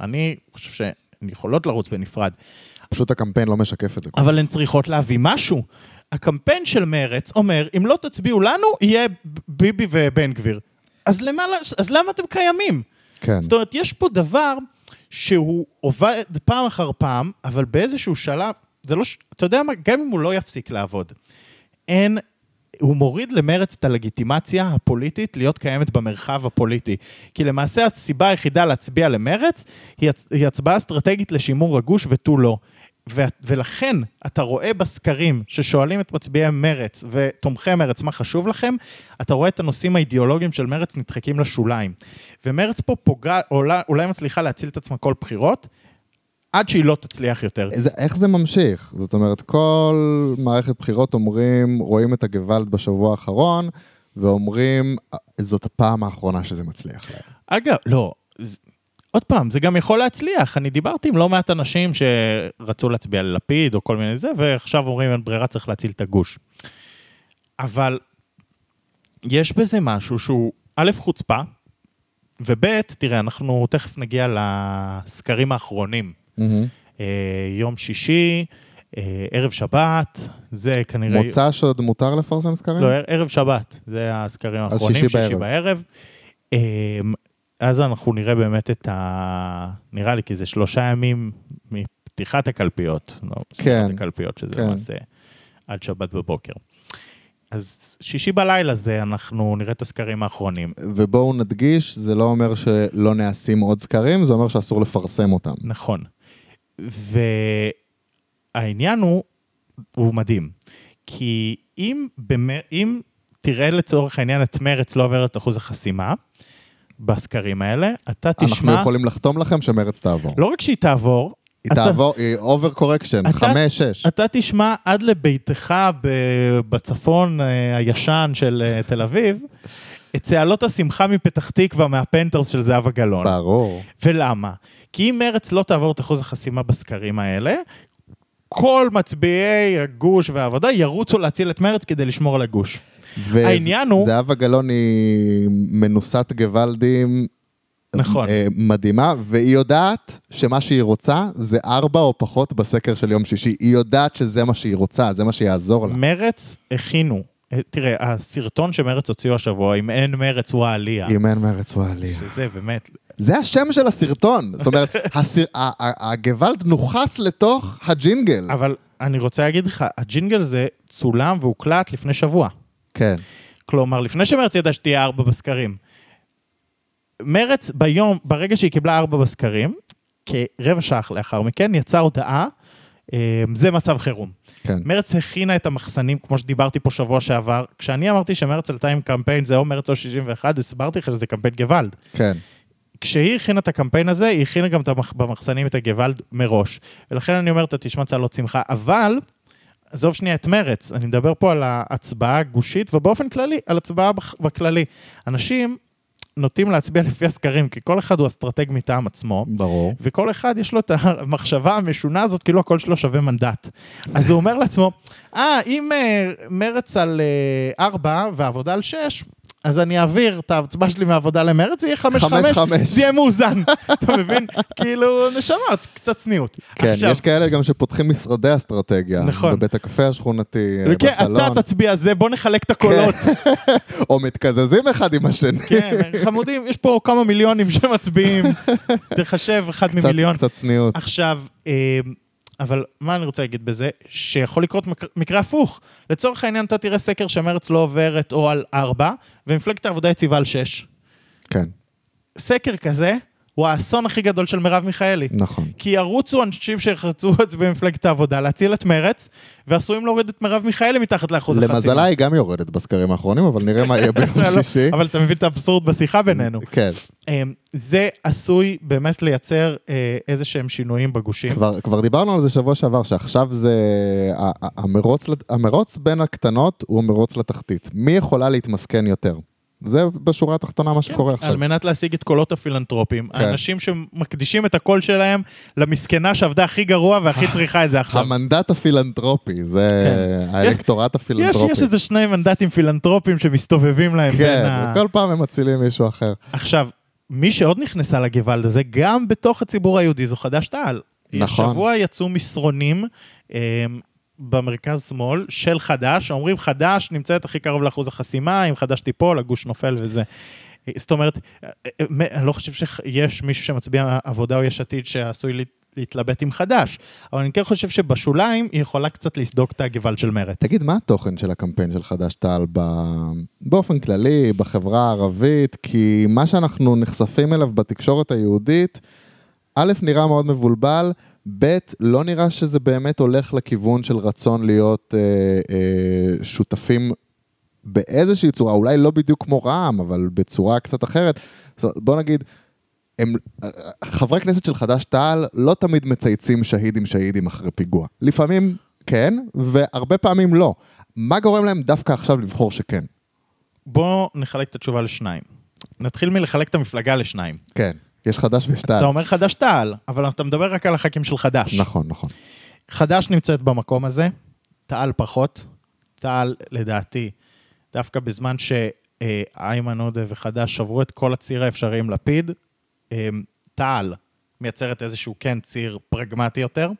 C: אני חושב שהן יכולות לרוץ בנפרד,
B: פשוט הקמפיין לא משקף את זה.
C: אבל הן צריכות להביא משהו. הקמפיין של מרץ אומר, אם לא תצביעו לנו, יהיה ביבי ובן גביר. אז, למה, אז למה אתם קיימים?
B: כן.
C: זאת אומרת, יש פה דבר שהוא עובד פעם אחר פעם, אבל באיזשהו שלב, זה לא, ש- אתה יודע מה, גם אם הוא לא יפסיק לעבוד, אין, הוא מוריד למרץ את הלגיטימציה הפוליטית להיות קיימת במרחב הפוליטי. כי למעשה הסיבה היחידה להצביע למרץ היא, היא הצבעה אסטרטגית לשימור הגוש ותו לא. ו- ולכן אתה רואה בסקרים ששואלים את מצביעי מרץ ותומכי מרץ מה חשוב לכם, אתה רואה את הנושאים האידיאולוגיים של מרץ נדחקים לשוליים. ומרץ פה פוגע, אולי, אולי מצליחה להציל את עצמה כל בחירות, עד שהיא לא תצליח יותר.
B: זה, איך זה ממשיך? זאת אומרת, כל מערכת בחירות אומרים, רואים את הגוואלד בשבוע האחרון, ואומרים, זאת הפעם האחרונה שזה מצליח.
C: אגב, לא, עוד פעם, זה גם יכול להצליח. אני דיברתי עם לא מעט אנשים שרצו להצביע ללפיד או כל מיני זה, ועכשיו אומרים אין ברירה, צריך להציל את הגוש. אבל יש בזה משהו שהוא א', חוצפה, וב', תראה, אנחנו תכף נגיע לסקרים האחרונים. אה, יום שישי, אה, ערב שבת, זה כנראה...
B: מוצא שעוד מותר לפרסם סקרים?
C: לא, ערב שבת, זה הסקרים האחרונים,
B: שישי
C: שישי
B: בערב.
C: בערב. אמ, אז אנחנו נראה באמת את ה... נראה לי כי זה שלושה ימים מפתיחת הקלפיות, לא,
B: כן,
C: הקלפיות, שזה
B: כן.
C: למעשה עד שבת בבוקר. אז שישי בלילה זה אנחנו נראה את הסקרים האחרונים.
B: ובואו נדגיש, זה לא אומר שלא נעשים עוד סקרים, זה אומר שאסור לפרסם אותם.
C: נכון. והעניין הוא, הוא מדהים. כי אם, במר... אם תראה לצורך העניין את מרץ לא עוברת אחוז החסימה, בסקרים האלה, אתה תשמע...
B: אנחנו יכולים לחתום לכם שמרץ תעבור.
C: לא רק שהיא תעבור,
B: היא
C: אתה-
B: תעבור, היא over
C: correction,
B: חמש, שש.
C: אתה תשמע עד לביתך ב- בצפון אה, הישן של אה, תל אביב, את צהלות השמחה מפתח תקווה מה penthouse של זהבה גלאון.
B: ברור.
C: ולמה? כי אם מרץ לא תעבור את אחוז החסימה בסקרים האלה, כל מצביעי הגוש והעבודה ירוצו להציל את מרץ כדי לשמור על הגוש. העניין הוא-
B: זהבה גלאון היא מנוסת געוואלדים.
C: נכון.
B: אה, מדהימה, והיא יודעת שמה שהיא רוצה זה ארבע או פחות בסקר של יום שישי. היא יודעת שזה מה שהיא רוצה, זה מה שיעזור לה.
C: מרץ הכינו, תראה, הסרטון שמרץ הוציאו השבוע, אם אין מרץ הוא העלייה.
B: אם אין מרץ הוא העלייה.
C: שזה באמת,
B: זה השם של הסרטון. זאת אומרת, הסר- הגוואלד נוכס לתוך הג'ינגל.
C: אבל אני רוצה להגיד לך, הג'ינגל זה צולם והוקלט לפני שבוע.
B: כן.
C: כלומר, לפני שמרץ ידע שתהיה ארבע בסקרים. מרץ ביום, ברגע שהיא קיבלה ארבע בסקרים, כרבע שעה לאחר מכן, יצאה הודעה, אה, זה מצב חירום.
B: כן.
C: מרץ הכינה את המחסנים, כמו שדיברתי פה שבוע שעבר. כשאני אמרתי שמרץ עלתה עם קמפיין, זה או מרץ או 61, הסברתי לך שזה קמפיין גוואלד.
B: כן.
C: כשהיא הכינה את הקמפיין הזה, היא הכינה גם המח- במחסנים את הגוואלד מראש. ולכן אני אומר, אתה תשמע צהלות שמחה, אבל, עזוב שנייה את מרץ, אני מדבר פה על ההצבעה הגושית, ובאופן כללי, על הצבעה בכ- בכללי. אנשים נוטים להצביע לפי הסקרים, כי כל אחד הוא אסטרטג מטעם עצמו.
B: ברור.
C: וכל אחד יש לו את המחשבה המשונה הזאת, כאילו הקול שלו שווה מנדט. אז הוא אומר לעצמו, אה, אם אה, מרץ על 4 ועבודה על 6, אז אני אעביר את ההצבעה שלי מהעבודה למרץ, זה יהיה 5-5,
B: חמש, חמש.
C: זה יהיה מאוזן. אתה מבין? כאילו, נשמות, קצת צניעות.
B: כן,
C: עכשיו,
B: יש כאלה גם שפותחים משרדי אסטרטגיה.
C: נכון.
B: בבית הקפה השכונתי,
C: כן,
B: בסלון.
C: אתה תצביע זה, בוא נחלק את הקולות.
B: או מתקזזים אחד עם השני.
C: כן, חמודים, יש פה כמה מיליונים שמצביעים. תחשב אחד ממיליון.
B: קצת צניעות.
C: עכשיו, אה, אבל מה אני רוצה להגיד בזה? שיכול לקרות מק- מקרה הפוך. לצורך העניין, אתה תראה סקר שמרץ לא עוברת או על 4, ומפלגת העבודה יציבה על 6.
B: כן,
C: סקר כזה הוא האסון הכי גדול של מרב מיכאלי.
B: נכון.
C: כי ירוצו אנשים שיחצו להצביע במפלגת העבודה, להציל את מרץ, ועשויים להוריד את מרב מיכאלי מתחת לאחוז החסימה.
B: למזלה היא גם יורדת בסקרים האחרונים, אבל נראה מה יהיה ביום
C: לא-
B: שישי.
C: אבל אתה מבין את האבסורד בשיחה בינינו.
B: כן,
C: אה, זה עשוי באמת לייצר אה, איזה שהם שינויים בגושים.
B: כבר, כבר דיברנו על זה שבוע שעבר, שעכשיו זה... המרוץ, המרוץ בין הקטנות הוא המרוץ לתחתית. מי יכולה להתמסכן יותר? זה בשורה התחתונה מה שקורה
C: כן,
B: עכשיו.
C: על מנת להשיג את קולות הפילנטרופים.
B: כן.
C: האנשים שמקדישים את הקול שלהם למסכנה שעבדה הכי גרוע והכי צריכה את זה עכשיו.
B: המנדט הפילנטרופי, זה
C: כן.
B: האלקטורט הפילנטרופי.
C: יש איזה שני מנדטים פילנטרופים שמסתובבים להם בין
B: כן,
C: ה...
B: כל פעם הם מצילים מישהו אחר.
C: עכשיו, מי שעוד נכנסה לגוואלד הזה, גם בתוך הציבור היהודי, זו חד"ש-תע"ל.
B: נכון.
C: השבוע יצאו מסרונים אה, במרכז-שמאל של חד"ש, אומרים חד"ש נמצאת הכי קרוב לאחוז החסימה, אם חד"ש תיפול, הגוש נופל וזה. זאת אומרת, אני לא חושב שיש מישהו שמצביע עבודה או יש עתיד שעשוי לה- להתלבט עם חד"ש, אבל אני כן חושב שבשוליים היא יכולה קצת לסדוק את הגוואלד של מרץ.
B: תגיד, מה התוכן של הקמפיין של חד"ש-תע"ל ב- באופן כללי, בחברה הערבית? כי מה שאנחנו נחשפים אליו בתקשורת היהודית, א', נראה מאוד מבולבל, ב', לא נראה שזה באמת הולך לכיוון של רצון להיות אה, אה, שותפים באיזושהי צורה, אולי לא בדיוק כמו רע"מ, אבל בצורה קצת אחרת. זאת אומרת, בוא נגיד, הם, חברי כנסת של חד"ש-תע"ל לא תמיד מצייצים שהידים שהידים אחרי פיגוע. לפעמים כן, והרבה פעמים לא. מה גורם להם דווקא עכשיו לבחור שכן?
C: בואו נחלק את התשובה לשניים. נתחיל מלחלק את המפלגה לשניים.
B: כן, יש חד"ש ויש תע"ל.
C: אתה אומר חד"ש-תע"ל, אבל אתה מדבר רק על הח"כים של חד"ש.
B: נכון, נכון.
C: חד"ש נמצאת במקום הזה, תע"ל פחות. תע"ל, לדעתי, דווקא בזמן שאיימן עודה וחד"ש שברו את כל הציר האפשרי עם לפיד, תע"ל מייצרת איזשהו כן ציר פרגמטי יותר.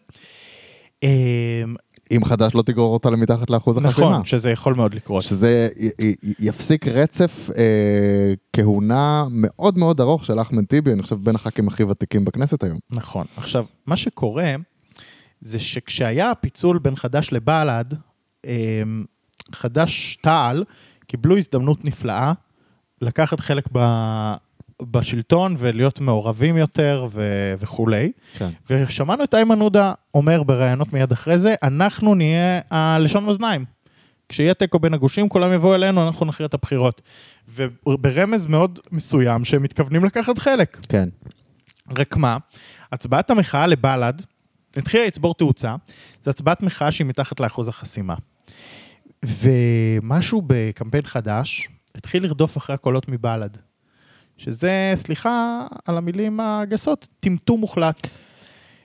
C: אה,
B: אם חד"ש לא תגרור אותה למתחת לאחוז החסימה.
C: נכון, שזה יכול מאוד לקרות.
B: שזה י- י- יפסיק רצף אה, כהונה מאוד מאוד ארוך של אחמד טיבי, אני חושב בין הח"כים הכי ותיקים בכנסת היום.
C: נכון. עכשיו, מה שקורה זה שכשהיה הפיצול בין חד"ש לבל"ד, אמ, חד"ש-תע"ל קיבלו הזדמנות נפלאה לקחת חלק ב... בשלטון ולהיות מעורבים יותר ו... וכולי.
B: כן.
C: ושמענו את איימן עודה אומר בראיונות מיד אחרי זה, אנחנו נהיה הלשון מאזניים. כשיהיה תיקו בין הגושים, כולם יבואו אלינו, אנחנו נכריע את הבחירות. וברמז מאוד מסוים שהם מתכוונים לקחת חלק.
B: כן.
C: רק מה, הצבעת המחאה לבל"ד התחילה לצבור תאוצה, זו הצבעת מחאה שהיא מתחת לאחוז החסימה. ומשהו בקמפיין חדש התחיל לרדוף אחרי הקולות מבל"ד. שזה, סליחה על המילים הגסות, טמטום מוחלט.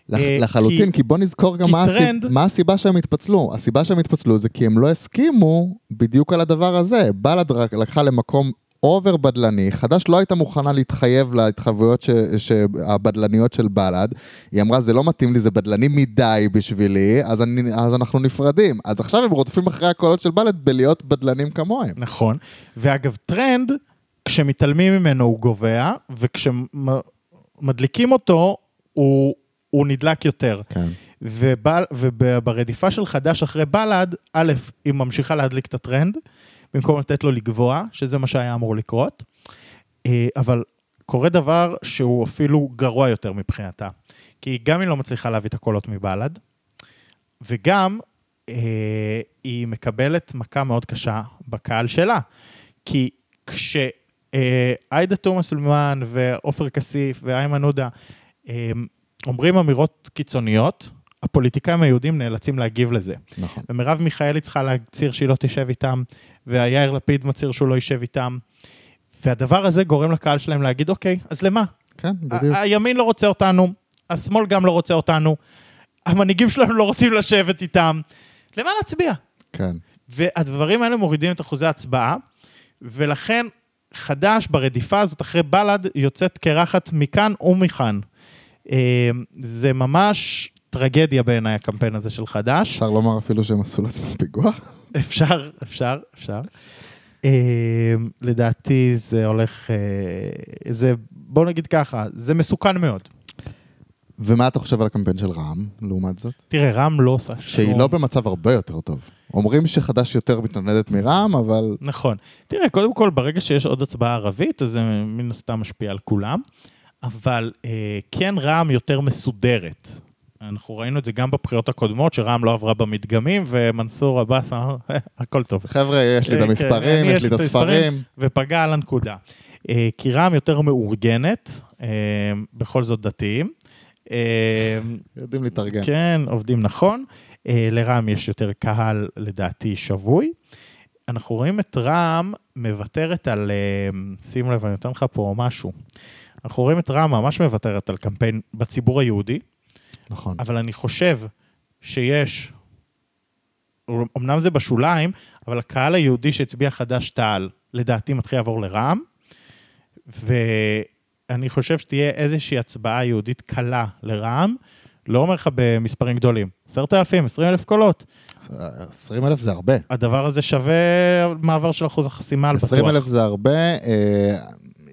B: לח,
C: אה,
B: לחלוטין,
C: כי-
B: כי בוא נזכור גם מה,
C: טרנד-
B: הסיב, מה הסיבה שהם התפצלו. הסיבה שהם התפצלו זה כי הם לא הסכימו בדיוק על הדבר הזה. בל"ד לקחה למקום over בדלני, חד"ש לא הייתה מוכנה להתחייב להתחייבויות ש, ש, הבדלניות של בל"ד. היא אמרה, זה לא מתאים לי, זה בדלני מדי בשבילי, אז, אני, אז אנחנו נפרדים. אז עכשיו הם רודפים אחרי הקולות של בל"ד בלהיות בדלנים כמוהם.
C: נכון. ואגב, טרנד, כשמתעלמים ממנו הוא גווע, וכשמדליקים אותו, הוא, הוא נדלק יותר.
B: כן.
C: ובל, וברדיפה של חד"ש אחרי בל"ד, א', היא ממשיכה להדליק את הטרנד, במקום לתת לו לגבוה, שזה מה שהיה אמור לקרות. אה, אבל קורה דבר שהוא אפילו גרוע יותר מבחינתה. כי גם היא לא מצליחה להביא את הקולות מבל"ד, וגם אה, היא מקבלת מכה מאוד קשה בקהל שלה. כי כשעאידה תומא סלימאן ועופר כסיף ואיימן עודה אה, אומרים אמירות קיצוניות, הפוליטיקאים היהודים נאלצים להגיב לזה.
B: נכון.
C: ומרב מיכאלי צריכה להצהיר שהיא לא תשב איתם, ויאיר לפיד מצהיר שהוא לא יישב איתם. והדבר הזה גורם לקהל שלהם להגיד, אוקיי, אז למה?
B: כן, בדיוק.
C: הימין לא רוצה אותנו, השמאל גם לא רוצה אותנו, המנהיגים שלנו לא רוצים לשבת איתם, למה להצביע?
B: כן.
C: והדברים האלה מורידים את אחוזי ההצבעה, ולכן חד"ש ברדיפה הזאת אחרי בל"ד יוצאת קרחת מכאן ומכאן. אה, זה ממש טרגדיה בעיניי הקמפיין הזה של חד"ש.
B: אפשר לומר אפילו שהם עשו לעצמם פיגוע.
C: אפשר, אפשר, אפשר. אה, לדעתי זה הולך, אה, זה, בוא נגיד ככה, זה מסוכן מאוד.
B: ומה אתה חושב על הקמפיין של רע"מ, לעומת זאת?
C: תראה, רם לא עושה
B: שהיא
C: שום-
B: לא במצב הרבה יותר טוב. אומרים שחד"ש יותר מתנדנדת מרע"מ, אבל
C: נכון. תראה, קודם כל, ברגע שיש עוד הצבעה ערבית, אז זה מן הסתם משפיע על כולם, אבל אה, כן רע"מ יותר מסודרת. אנחנו ראינו את זה גם בבחירות הקודמות, שרע"מ לא עברה במדגמים, ומנסור עבאס אמר, "אה, הכל טוב.
B: חבר'ה, יש לי את
C: אה, כן,
B: המספרים, יש לי את הספרים.
C: ופגע על הנקודה. אה, כי רע"מ יותר מאורגנת, בכל זאת דתיים.
B: יודעים להתארגן.
C: כן, עובדים נכון. אה, לרע"מ יש יותר קהל, לדעתי, שבוי. אנחנו רואים את רע"מ מוותרת על, אה, שים לב, אני נותן לך פה משהו. אנחנו רואים את רע"מ ממש מוותרת על קמפיין בציבור היהודי,
B: נכון.
C: אבל אני חושב שיש, אמנם זה בשוליים, אבל הקהל היהודי שהצביע חד"ש-תע"ל, לדעתי מתחיל לעבור לרע"מ, ואני חושב שתהיה איזושהי הצבעה יהודית קלה לרע"מ, לא אומר לך במספרים גדולים, 10,000, 20,000 קולות.
B: 20 אלף זה הרבה.
C: הדבר הזה שווה מעבר של אחוז החסימה על.
B: 20 אלף זה הרבה. אה,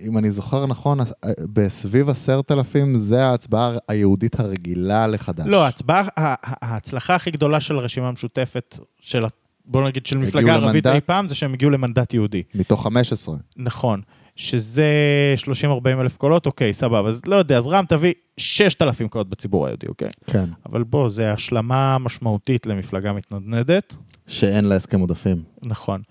B: אם אני זוכר נכון, אה, בסביב 10,000 זה ההצבעה היהודית הרגילה לחד"ש.
C: לא, ההצבעה, ההצלחה הכי גדולה של הרשימה המשותפת, של, בוא נגיד של מפלגה ערבית? אי פעם, זה שהם הגיעו למנדט יהודי.
B: מתוך 15.
C: נכון. שזה 30-40 אלף קולות, אוקיי, סבבה. אז לא יודע, אז רע"מ תביא 6,000 קולות בציבור היהודי, אוקיי?
B: כן.
C: אבל בוא, זה השלמה משמעותית למפלגה מתנדנדת.
B: שאין לה הסכם עודפים.
C: נכון.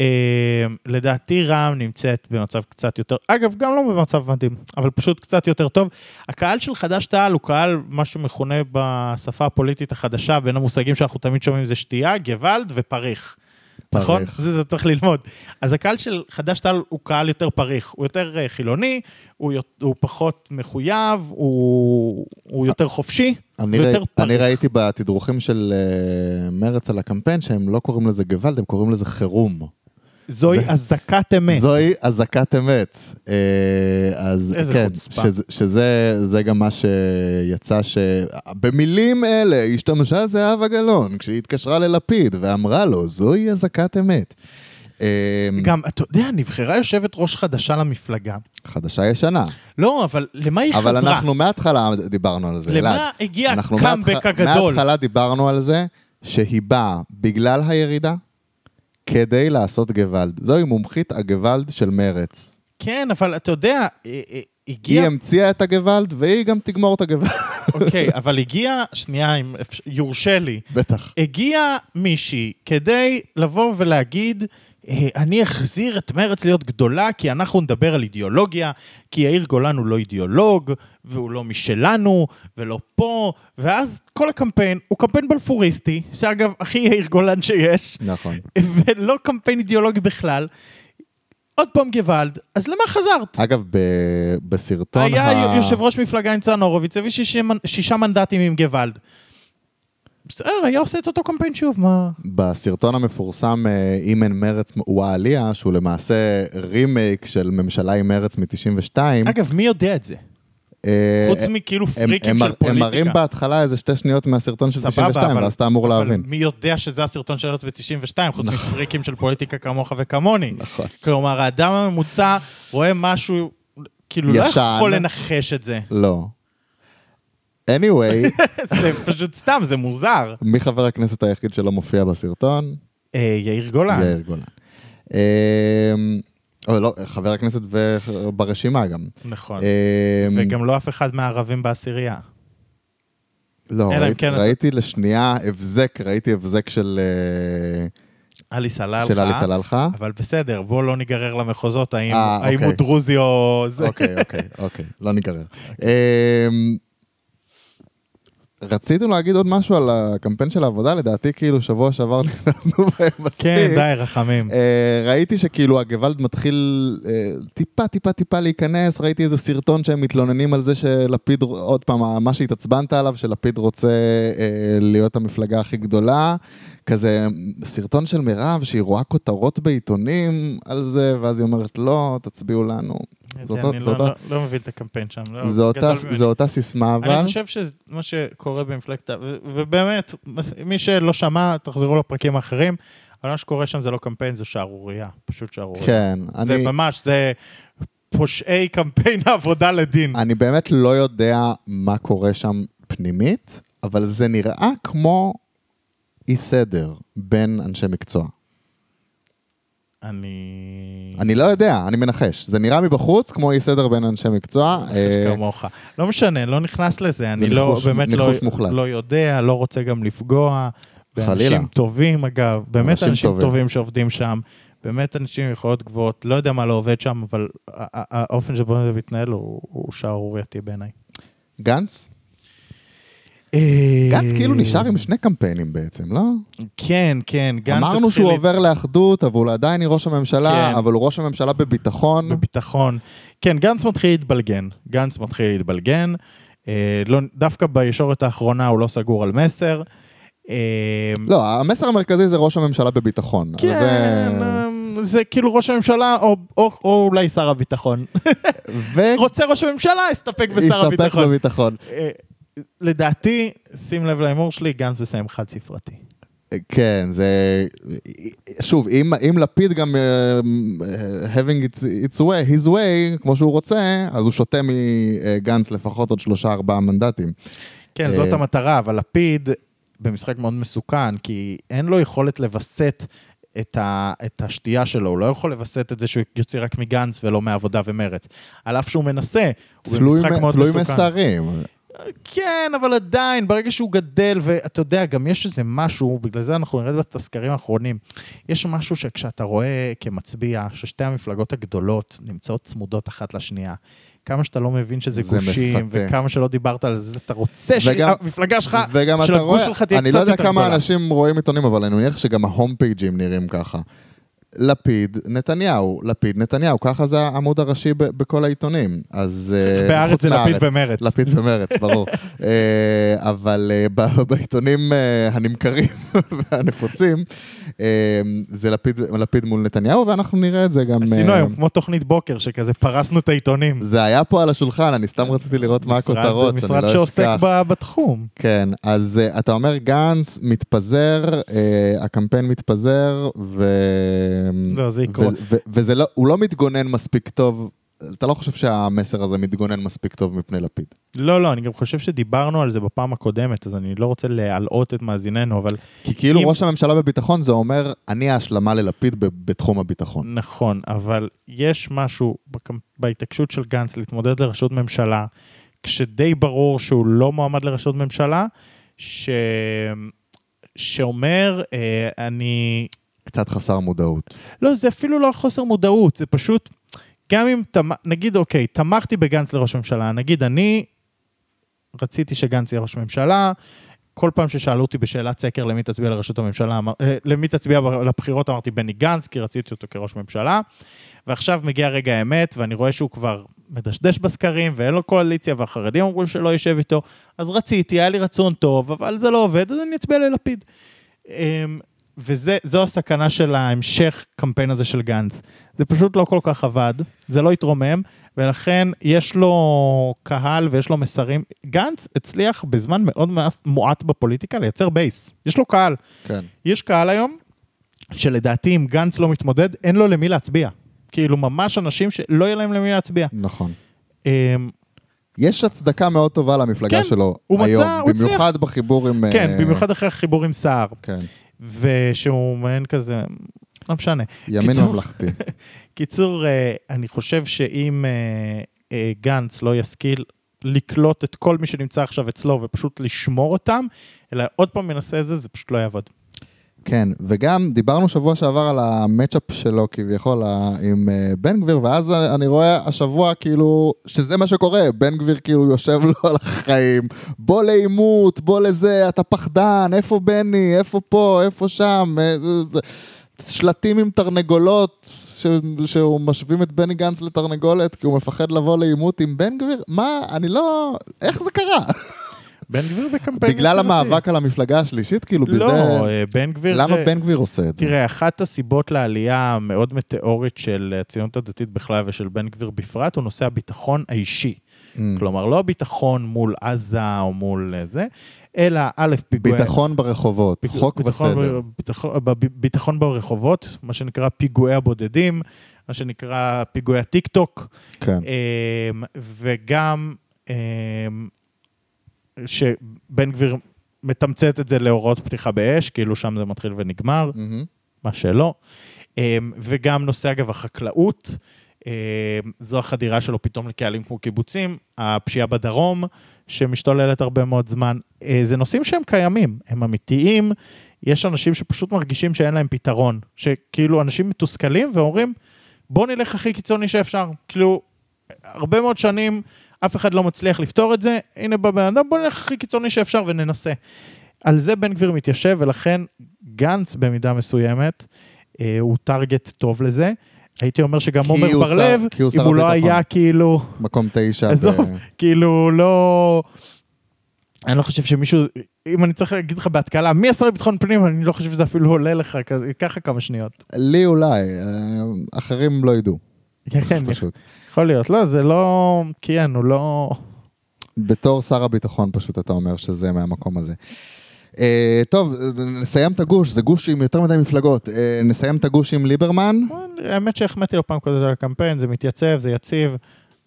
C: אה, לדעתי רע"מ נמצאת במצב קצת יותר, אגב, גם לא במצב מדהים, אבל פשוט קצת יותר טוב. הקהל של חד"ש-תע"ל הוא קהל, מה שמכונה בשפה הפוליטית החדשה, בין המושגים שאנחנו תמיד שומעים זה שתייה, גוואלד ופריך. נכון?
B: פריך.
C: זה, זה צריך ללמוד. אז הקהל של חד"ש-תע"ל הוא קהל יותר פריך, הוא יותר אה, חילוני, הוא, הוא פחות מחויב, הוא, הוא יותר חופשי,
B: אני,
C: ויותר
B: ראי,
C: פריך.
B: אני ראיתי בתדרוכים של uh, מרץ על הקמפיין שהם לא קוראים לזה גוואלד, הם קוראים לזה חירום.
C: זוהי אזעקת אמת.
B: זוהי אזעקת אמת. אה, אז כן. שזה, שזה זה גם מה שיצא, שבמילים אלה השתמשה זהבה גלאון כשהיא התקשרה ללפיד ואמרה לו, זוהי אזעקת אמת. אה,
C: גם, אתה יודע, נבחרה יושבת ראש חדשה למפלגה.
B: חדשה ישנה.
C: לא, אבל למה היא
B: אבל
C: חזרה?
B: אנחנו מההתחלה דיברנו על זה, אלעד.
C: למה הגיע הקאמבק הגדול?
B: מההתחלה דיברנו על זה שהיא באה בגלל הירידה, כדי לעשות גוואלד. זוהי מומחית הגוואלד של מרץ.
C: כן, אבל אתה יודע, אה, אה,
B: היא
C: הגיע...
B: המציאה את הגוואלד, והיא גם תגמור את הגוואלד.
C: אוקיי, אבל הגיע, שנייה, אם יורשה לי,
B: בטח.
C: הגיע מישהי כדי לבוא ולהגיד, "אה, אני אחזיר את מרץ להיות גדולה, כי אנחנו נדבר על אידיאולוגיה, כי יאיר גולן הוא לא אידיאולוג, והוא לא משלנו, ולא פה, ואז כל הקמפיין הוא קמפיין בלפוריסטי, שאגב, הכי יאיר גולן שיש,
B: נכון.
C: ולא קמפיין אידיאולוגי בכלל. עוד פעם גוואלד, אז למה חזרת?
B: אגב, ב- בסרטון
C: היה
B: ה...
C: יושב ראש מפלגה ניצן הורוביץ, הביא שישה, שישה מנדטים עם גוואלד. בסדר, היה עושה את אותו קמפיין שוב, מה...
B: בסרטון המפורסם אה, אם אין מרץ הוא העלייה, שהוא למעשה רימייק של ממשלה עם מרץ מ-92.
C: אגב, מי יודע את זה? חוץ מכאילו פריקים של
B: הם
C: פוליטיקה.
B: מראים בהתחלה איזה שתי שניות מהסרטון של 92,
C: אבל-
B: ואז אתה אמור להבין.
C: מי יודע שזה הסרטון של ארץ ב-92, חוץ מפריקים של פוליטיקה כמוך וכמוני.
B: נכון.
C: כלומר, האדם הממוצע רואה משהו, כאילו, לא. יכול לנחש את זה.
B: לא. anyway,
C: זה פשוט סתם, זה מוזר.
B: מי חבר הכנסת היחיד שלא מופיע בסרטון?
C: אה, יאיר גולן.
B: יאיר גולן. אה, לא, חבר הכנסת ברשימה גם.
C: נכון.
B: אה,
C: וגם לא אף אחד מהערבים בעשירייה.
B: לא, ראיתי-
C: כן אתה-
B: ראיתי לשנייה הבזק, ראיתי הבזק של אה,
C: עלי סלאלחה.
B: של עלי סלאלחה.
C: אבל בסדר, בוא לא ניגרר למחוזות, האם
B: אה,
C: האם
B: אוקיי.
C: הוא דרוזי או... זה.
B: אוקיי, אוקיי, אוקיי, לא ניגרר. אמ, רציתם להגיד עוד משהו על הקמפיין של העבודה? לדעתי כאילו שבוע שעבר נכנסנו בהם מספיק.
C: כן, די, רחמים.
B: אה, ראיתי שכאילו הגוואלד מתחיל אה, טיפה טיפה טיפה להיכנס, ראיתי איזה סרטון שהם מתלוננים על זה שלפיד, עוד פעם, מה שהתעצבנת עליו, שלפיד רוצה אה, להיות המפלגה הכי גדולה, כזה סרטון של מירב שהיא רואה כותרות בעיתונים על זה, ואז היא אומרת לא, תצביעו לנו. זה אותו-
C: אני
B: זה
C: לא-
B: אותה-
C: לא- לא מבין את הקמפיין שם. לא,
B: זו אותה-. זו אותה סיסמה אבל.
C: אני חושב שמה שקורה במפלגת... ובאמת, מי שלא שמע, תחזרו לפרקים האחרים, אבל מה שקורה שם זה לא קמפיין, זו שערורייה. פשוט שערורייה.
B: כן,
C: זה
B: אני,
C: ממש, זה פושעי קמפיין העבודה לדין.
B: אני באמת לא יודע מה קורה שם פנימית, אבל זה נראה כמו אי סדר בין אנשי מקצוע.
C: אני...
B: אני לא יודע, אני מנחש. זה נראה מבחוץ כמו אי סדר בין אנשי מקצוע.
C: יש
B: אה,
C: כמוך. לא משנה, לא נכנס לזה, אני לא,
B: ניחוש-
C: באמת לא,
B: ניחוש מוחלט.
C: לא יודע, לא רוצה גם לפגוע.
B: חלילה.
C: באנשים טובים, אגב, באמת
B: אנשים
C: אנשים,
B: טובים.
C: טובים. שעובדים שם, באמת אנשים עם יכולות גבוהות, לא יודע מה לא עובד שם, אבל האופן שבו זה מתנהל הוא, הוא שערורייתי בעיניי.
B: גנץ? גנץ כאילו נשאר עם שני קמפיינים בעצם, לא?
C: כן, כן, גנץ
B: אמרנו שהוא עובר לאחדות, אבל הוא עדיין ראש הממשלה,
C: כן.
B: אבל הוא ראש הממשלה בביטחון.
C: בביטחון. כן, גנץ מתחיל להתבלגן. גנץ מתחיל להתבלגן. אה, לא, דווקא בישורת האחרונה הוא לא סגור על מסר. אה,
B: לא, המסר המרכזי זה ראש הממשלה בביטחון.
C: כן,
B: זה-
C: אה, זה כאילו ראש הממשלה, או, או, או אולי שר הביטחון.
B: ו-
C: רוצה ראש הממשלה, הסתפק בשר
B: הסתפק
C: הביטחון.
B: בביטחון.
C: לדעתי, שים לב להימור שלי, גנץ מסיים חד ספרתי.
B: כן, זה... שוב, אם, אם לפיד גם uh, having its, its way, his way, כמו שהוא רוצה, אז הוא שותה מגנץ לפחות עוד שלושה ארבעה מנדטים.
C: כן, זאת
B: אה,
C: המטרה, אבל לפיד במשחק מאוד מסוכן, כי אין לו יכולת לווסת את, ה, את השתייה שלו, הוא לא יכול לווסת את זה שהוא יוציא רק מגנץ ולא מעבודה ומרץ. על אף שהוא מנסה, הוא
B: תלוי,
C: במשחק מאוד
B: תלוי
C: מסוכן.
B: מסרים.
C: כן, אבל עדיין, ברגע שהוא גדל, ואתה יודע, גם יש איזה משהו, בגלל זה אנחנו נרד בתזכרים האחרונים, יש משהו שכשאתה רואה כמצביע, ששתי המפלגות הגדולות נמצאות צמודות אחת לשנייה, כמה שאתה לא מבין שזה
B: זה
C: גושים,
B: מפתה.
C: וכמה שלא דיברת על זה, אתה רוצה
B: וגם-
C: שהמפלגה שלך, של הגוש שלך תהיה
B: אני
C: קצת
B: לא יודע
C: יותר
B: כמה
C: גדולה.
B: אנשים רואים עיתונים, אבל אני מניח שגם ההום פייג'ים נראים ככה. לפיד, נתניהו, לפיד, נתניהו, ככה זה העמוד הראשי ב- בכל העיתונים. אז... אה,
C: בארץ זה לפיד. ומרץ.
B: לפיד ומרץ, ברור. אה, אבל אה, בעיתונים הנמכרים והנפוצים, זה לפיד, לפיד מול נתניהו, ואנחנו נראה את זה גם...
C: עשינו היום כמו תוכנית בוקר, שכזה פרסנו את העיתונים.
B: זה היה פה על השולחן, אני סתם רציתי לראות מה
C: משרד-
B: הכותרות, שאני
C: משרד
B: לא
C: שעוסק
B: אשכח.
C: ב- בתחום.
B: כן, אז אתה אומר גנץ מתפזר, הקמפיין מתפזר, ו...
C: לא, זה
B: ו- וזה לא, הוא לא מתגונן מספיק טוב אתה לא חושב שהמסר הזה מתגונן מספיק טוב מפני לפיד.
C: לא, לא, אני גם חושב שדיברנו על זה בפעם הקודמת, אז אני לא רוצה להלאות את מאזיננו, אבל
B: כי כאילו
C: אם-
B: ראש הממשלה בביטחון זה אומר, אני ההשלמה ללפיד ב- בתחום הביטחון.
C: נכון, אבל יש משהו בקמפ- בהתעקשות של גנץ להתמודד לראשות ממשלה, כשדי ברור שהוא לא מועמד לראשות ממשלה, ש... שאומר, אה, אני...
B: קצת חסר מודעות.
C: לא, זה אפילו לא חוסר מודעות, זה פשוט, גם אם, תמ... נגיד, אוקיי, תמכתי בגנץ לראש ממשלה, נגיד, אני רציתי שגנץ יהיה ראש ממשלה, כל פעם ששאלו אותי בשאלת סקר למי תצביע לראשות הממשלה, אמר, אה, למי תצביע לבחירות, אמרתי בני גנץ, כי רציתי אותו כראש ממשלה. ועכשיו מגיע רגע האמת, ואני רואה שהוא כבר מדשדש בסקרים, ואין לו קואליציה, והחרדים אמרו שלא יושב איתו, אז רציתי, היה לי רצון טוב, אבל זה לא עובד, אז אני אצביע ללפיד. וזו הסכנה של ההמשך קמפיין הזה של גנץ. זה פשוט לא כל כך עבד, זה לא התרומם, ולכן יש לו קהל ויש לו מסרים. גנץ הצליח בזמן מאוד מועט בפוליטיקה לייצר בייס. יש לו קהל.
B: כן.
C: יש קהל היום, שלדעתי אם גנץ לא מתמודד, אין לו למי להצביע. כאילו ממש אנשים שלא יהיה להם למי להצביע.
B: נכון.
C: אמ,
B: יש הצדקה מאוד טובה למפלגה
C: כן,
B: שלו
C: הוא
B: היום,
C: מצא- הוא הצליח.
B: במיוחד בחיבור עם...
C: כן,
B: אה,
C: במיוחד אחרי החיבור עם סער,
B: כן,
C: ושהוא מעין כזה, לא משנה.
B: ימין
C: קיצור-
B: ממלכתי.
C: קיצור, אה, אני חושב שאם אה, אה, גנץ לא ישכיל לקלוט את כל מי שנמצא עכשיו אצלו ופשוט לשמור אותם, אלא עוד פעם מנסה את זה, זה פשוט לא יעבוד.
B: כן, וגם דיברנו שבוע שעבר על המצ'אפ שלו כביכול עם אה, בן גביר, ואז אני רואה השבוע כאילו שזה מה שקורה, בן גביר כאילו יושב לו על החיים, בוא לעימות, בוא לזה, אתה פחדן, איפה בני, איפה פה, איפה שם, אה, אה, שלטים עם תרנגולות. ש... שהוא משווים את בני גנץ לתרנגולת כי הוא מפחד לבוא לעימות עם בן גביר? מה? אני לא... איך זה קרה?
C: בן גביר בקמפיין
B: בגלל
C: יצירתי.
B: המאבק על המפלגה השלישית? כאילו,
C: לא,
B: בזה...
C: אה, בן גביר...
B: למה
C: אה,
B: בן גביר עושה את זה?
C: תראה, אחת הסיבות לעלייה המאוד מטאורית של הציונות הדתית בכלל ושל בן גביר בפרט, הוא נושא הביטחון האישי.
B: Mm.
C: כלומר, לא הביטחון מול עזה או מול אה, זה, אלא א', פיגועי...
B: ביטחון ברחובות,
C: ביט-
B: חוק
C: ביטחון
B: וסדר.
C: ב- ביטחון, ברחובות, מה שנקרא פיגועי הבודדים, מה שנקרא פיגועי הטיק טוק,
B: כן.
C: אמ, וגם אמ, שבן גביר מתמצת את זה להוראות פתיחה באש, כאילו שם זה מתחיל ונגמר,
B: מהמם.
C: מה שלא. אמ, וגם נושא, אגב, החקלאות, אמ, זו החדירה שלו פתאום לקהלים כמו קיבוצים, הפשיעה בדרום, שמשתוללת הרבה מאוד זמן. אה, זה נושאים שהם קיימים, הם אמיתיים. יש אנשים שפשוט מרגישים שאין להם פתרון, שכאילו אנשים מתוסכלים ואומרים, בוא נלך הכי קיצוני שאפשר. כאילו, הרבה מאוד שנים אף אחד לא מצליח לפתור את זה, הנה בא בן אדם, בוא נלך הכי קיצוני שאפשר וננסה. על זה בן גביר מתיישב, ולכן גנץ במידה מסוימת, אה, הוא טרגט טוב לזה. הייתי אומר שגם עומר בר לב,
B: הוא
C: אם הוא לא
B: הביטחון.
C: היה כאילו,
B: מקום תשע.
C: עזוב.
B: ב-
C: כאילו לא... אני לא חושב שמישהו, אם אני צריך להגיד לך בהתקלה, מי השר לביטחון פנים, אני לא חושב שזה אפילו עולה לך, ככה כמה שניות.
B: לי אולי, אה, אחרים לא ידעו,
C: כן, כן,
B: פשוט.
C: יכול להיות. לא, זה לא... כן, הוא לא...
B: בתור שר הביטחון פשוט אתה אומר שזה מהמקום הזה. אה, טוב, נסיים את הגוש, זה גוש עם יותר מדי מפלגות. אה, נסיים את הגוש עם ליברמן.
C: האמת שהחמאתי לו פעם קודם על הקמפיין, זה מתייצב, זה יציב.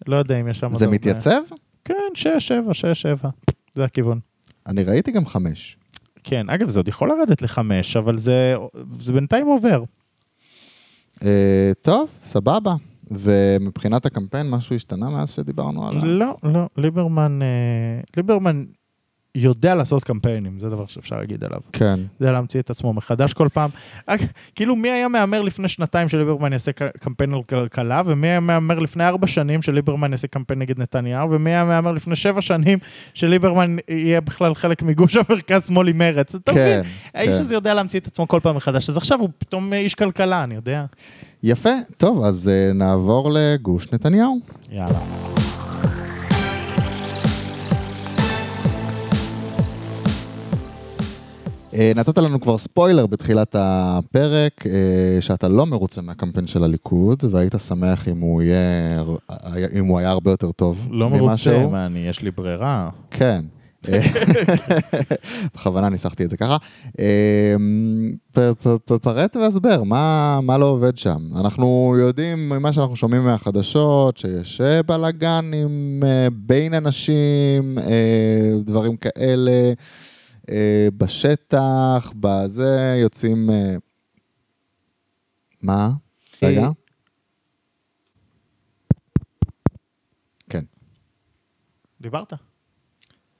C: לא יודע אם יש שם...
B: זה מתייצב?
C: כן, שש, שבע, שש, שבע. זה הכיוון.
B: אני ראיתי גם חמש.
C: כן, אגב, זה עוד יכול לרדת לחמש, אבל זה, זה בינתיים עובר.
B: אה, טוב, סבבה. ומבחינת הקמפיין, משהו השתנה מאז שדיברנו עליו?
C: לא, לא, ליברמן, אה, ליברמן יודע לעשות קמפיינים, זה דבר שאפשר להגיד עליו.
B: כן.
C: יודע להמציא את עצמו מחדש כל פעם. רק, כאילו, מי היה מהמר לפני שנתיים שליברמן יעשה קמפיין על כלכלה, ומי היה מהמר לפני ארבע שנים שליברמן יעשה קמפיין נגד נתניהו, ומי היה מהמר לפני שבע שנים שליברמן יהיה בכלל חלק מגוש המרכז-שמאל עם מרץ. אתה מבין?
B: כן,
C: האיש
B: כן.
C: הזה יודע להמציא את עצמו כל פעם מחדש, אז עכשיו הוא פתאום איש כלכלה, אני יודע.
B: יפה, טוב, אז אה, נעבור לגוש נתניהו.
C: יאללה.
B: נתת לנו כבר ספוילר בתחילת הפרק, אה, שאתה לא מרוצה מהקמפיין של הליכוד, והיית שמח אם הוא יהיה, אם הוא היה הרבה יותר טוב
C: לא
B: ממה
C: מרוצה,
B: שהוא.
C: מה, אני, יש לי ברירה.
B: כן. אה, בכוונה ניסחתי את זה ככה. אה, פרט והסבר, מה מה לא עובד שם? אנחנו יודעים ממה שאנחנו שומעים מהחדשות, שיש אה, בלאגנים אה, בין אנשים, אה, דברים כאלה, אה, בשטח, בזה, יוצאים... אה, מה? רגע. כן.
C: דיברת?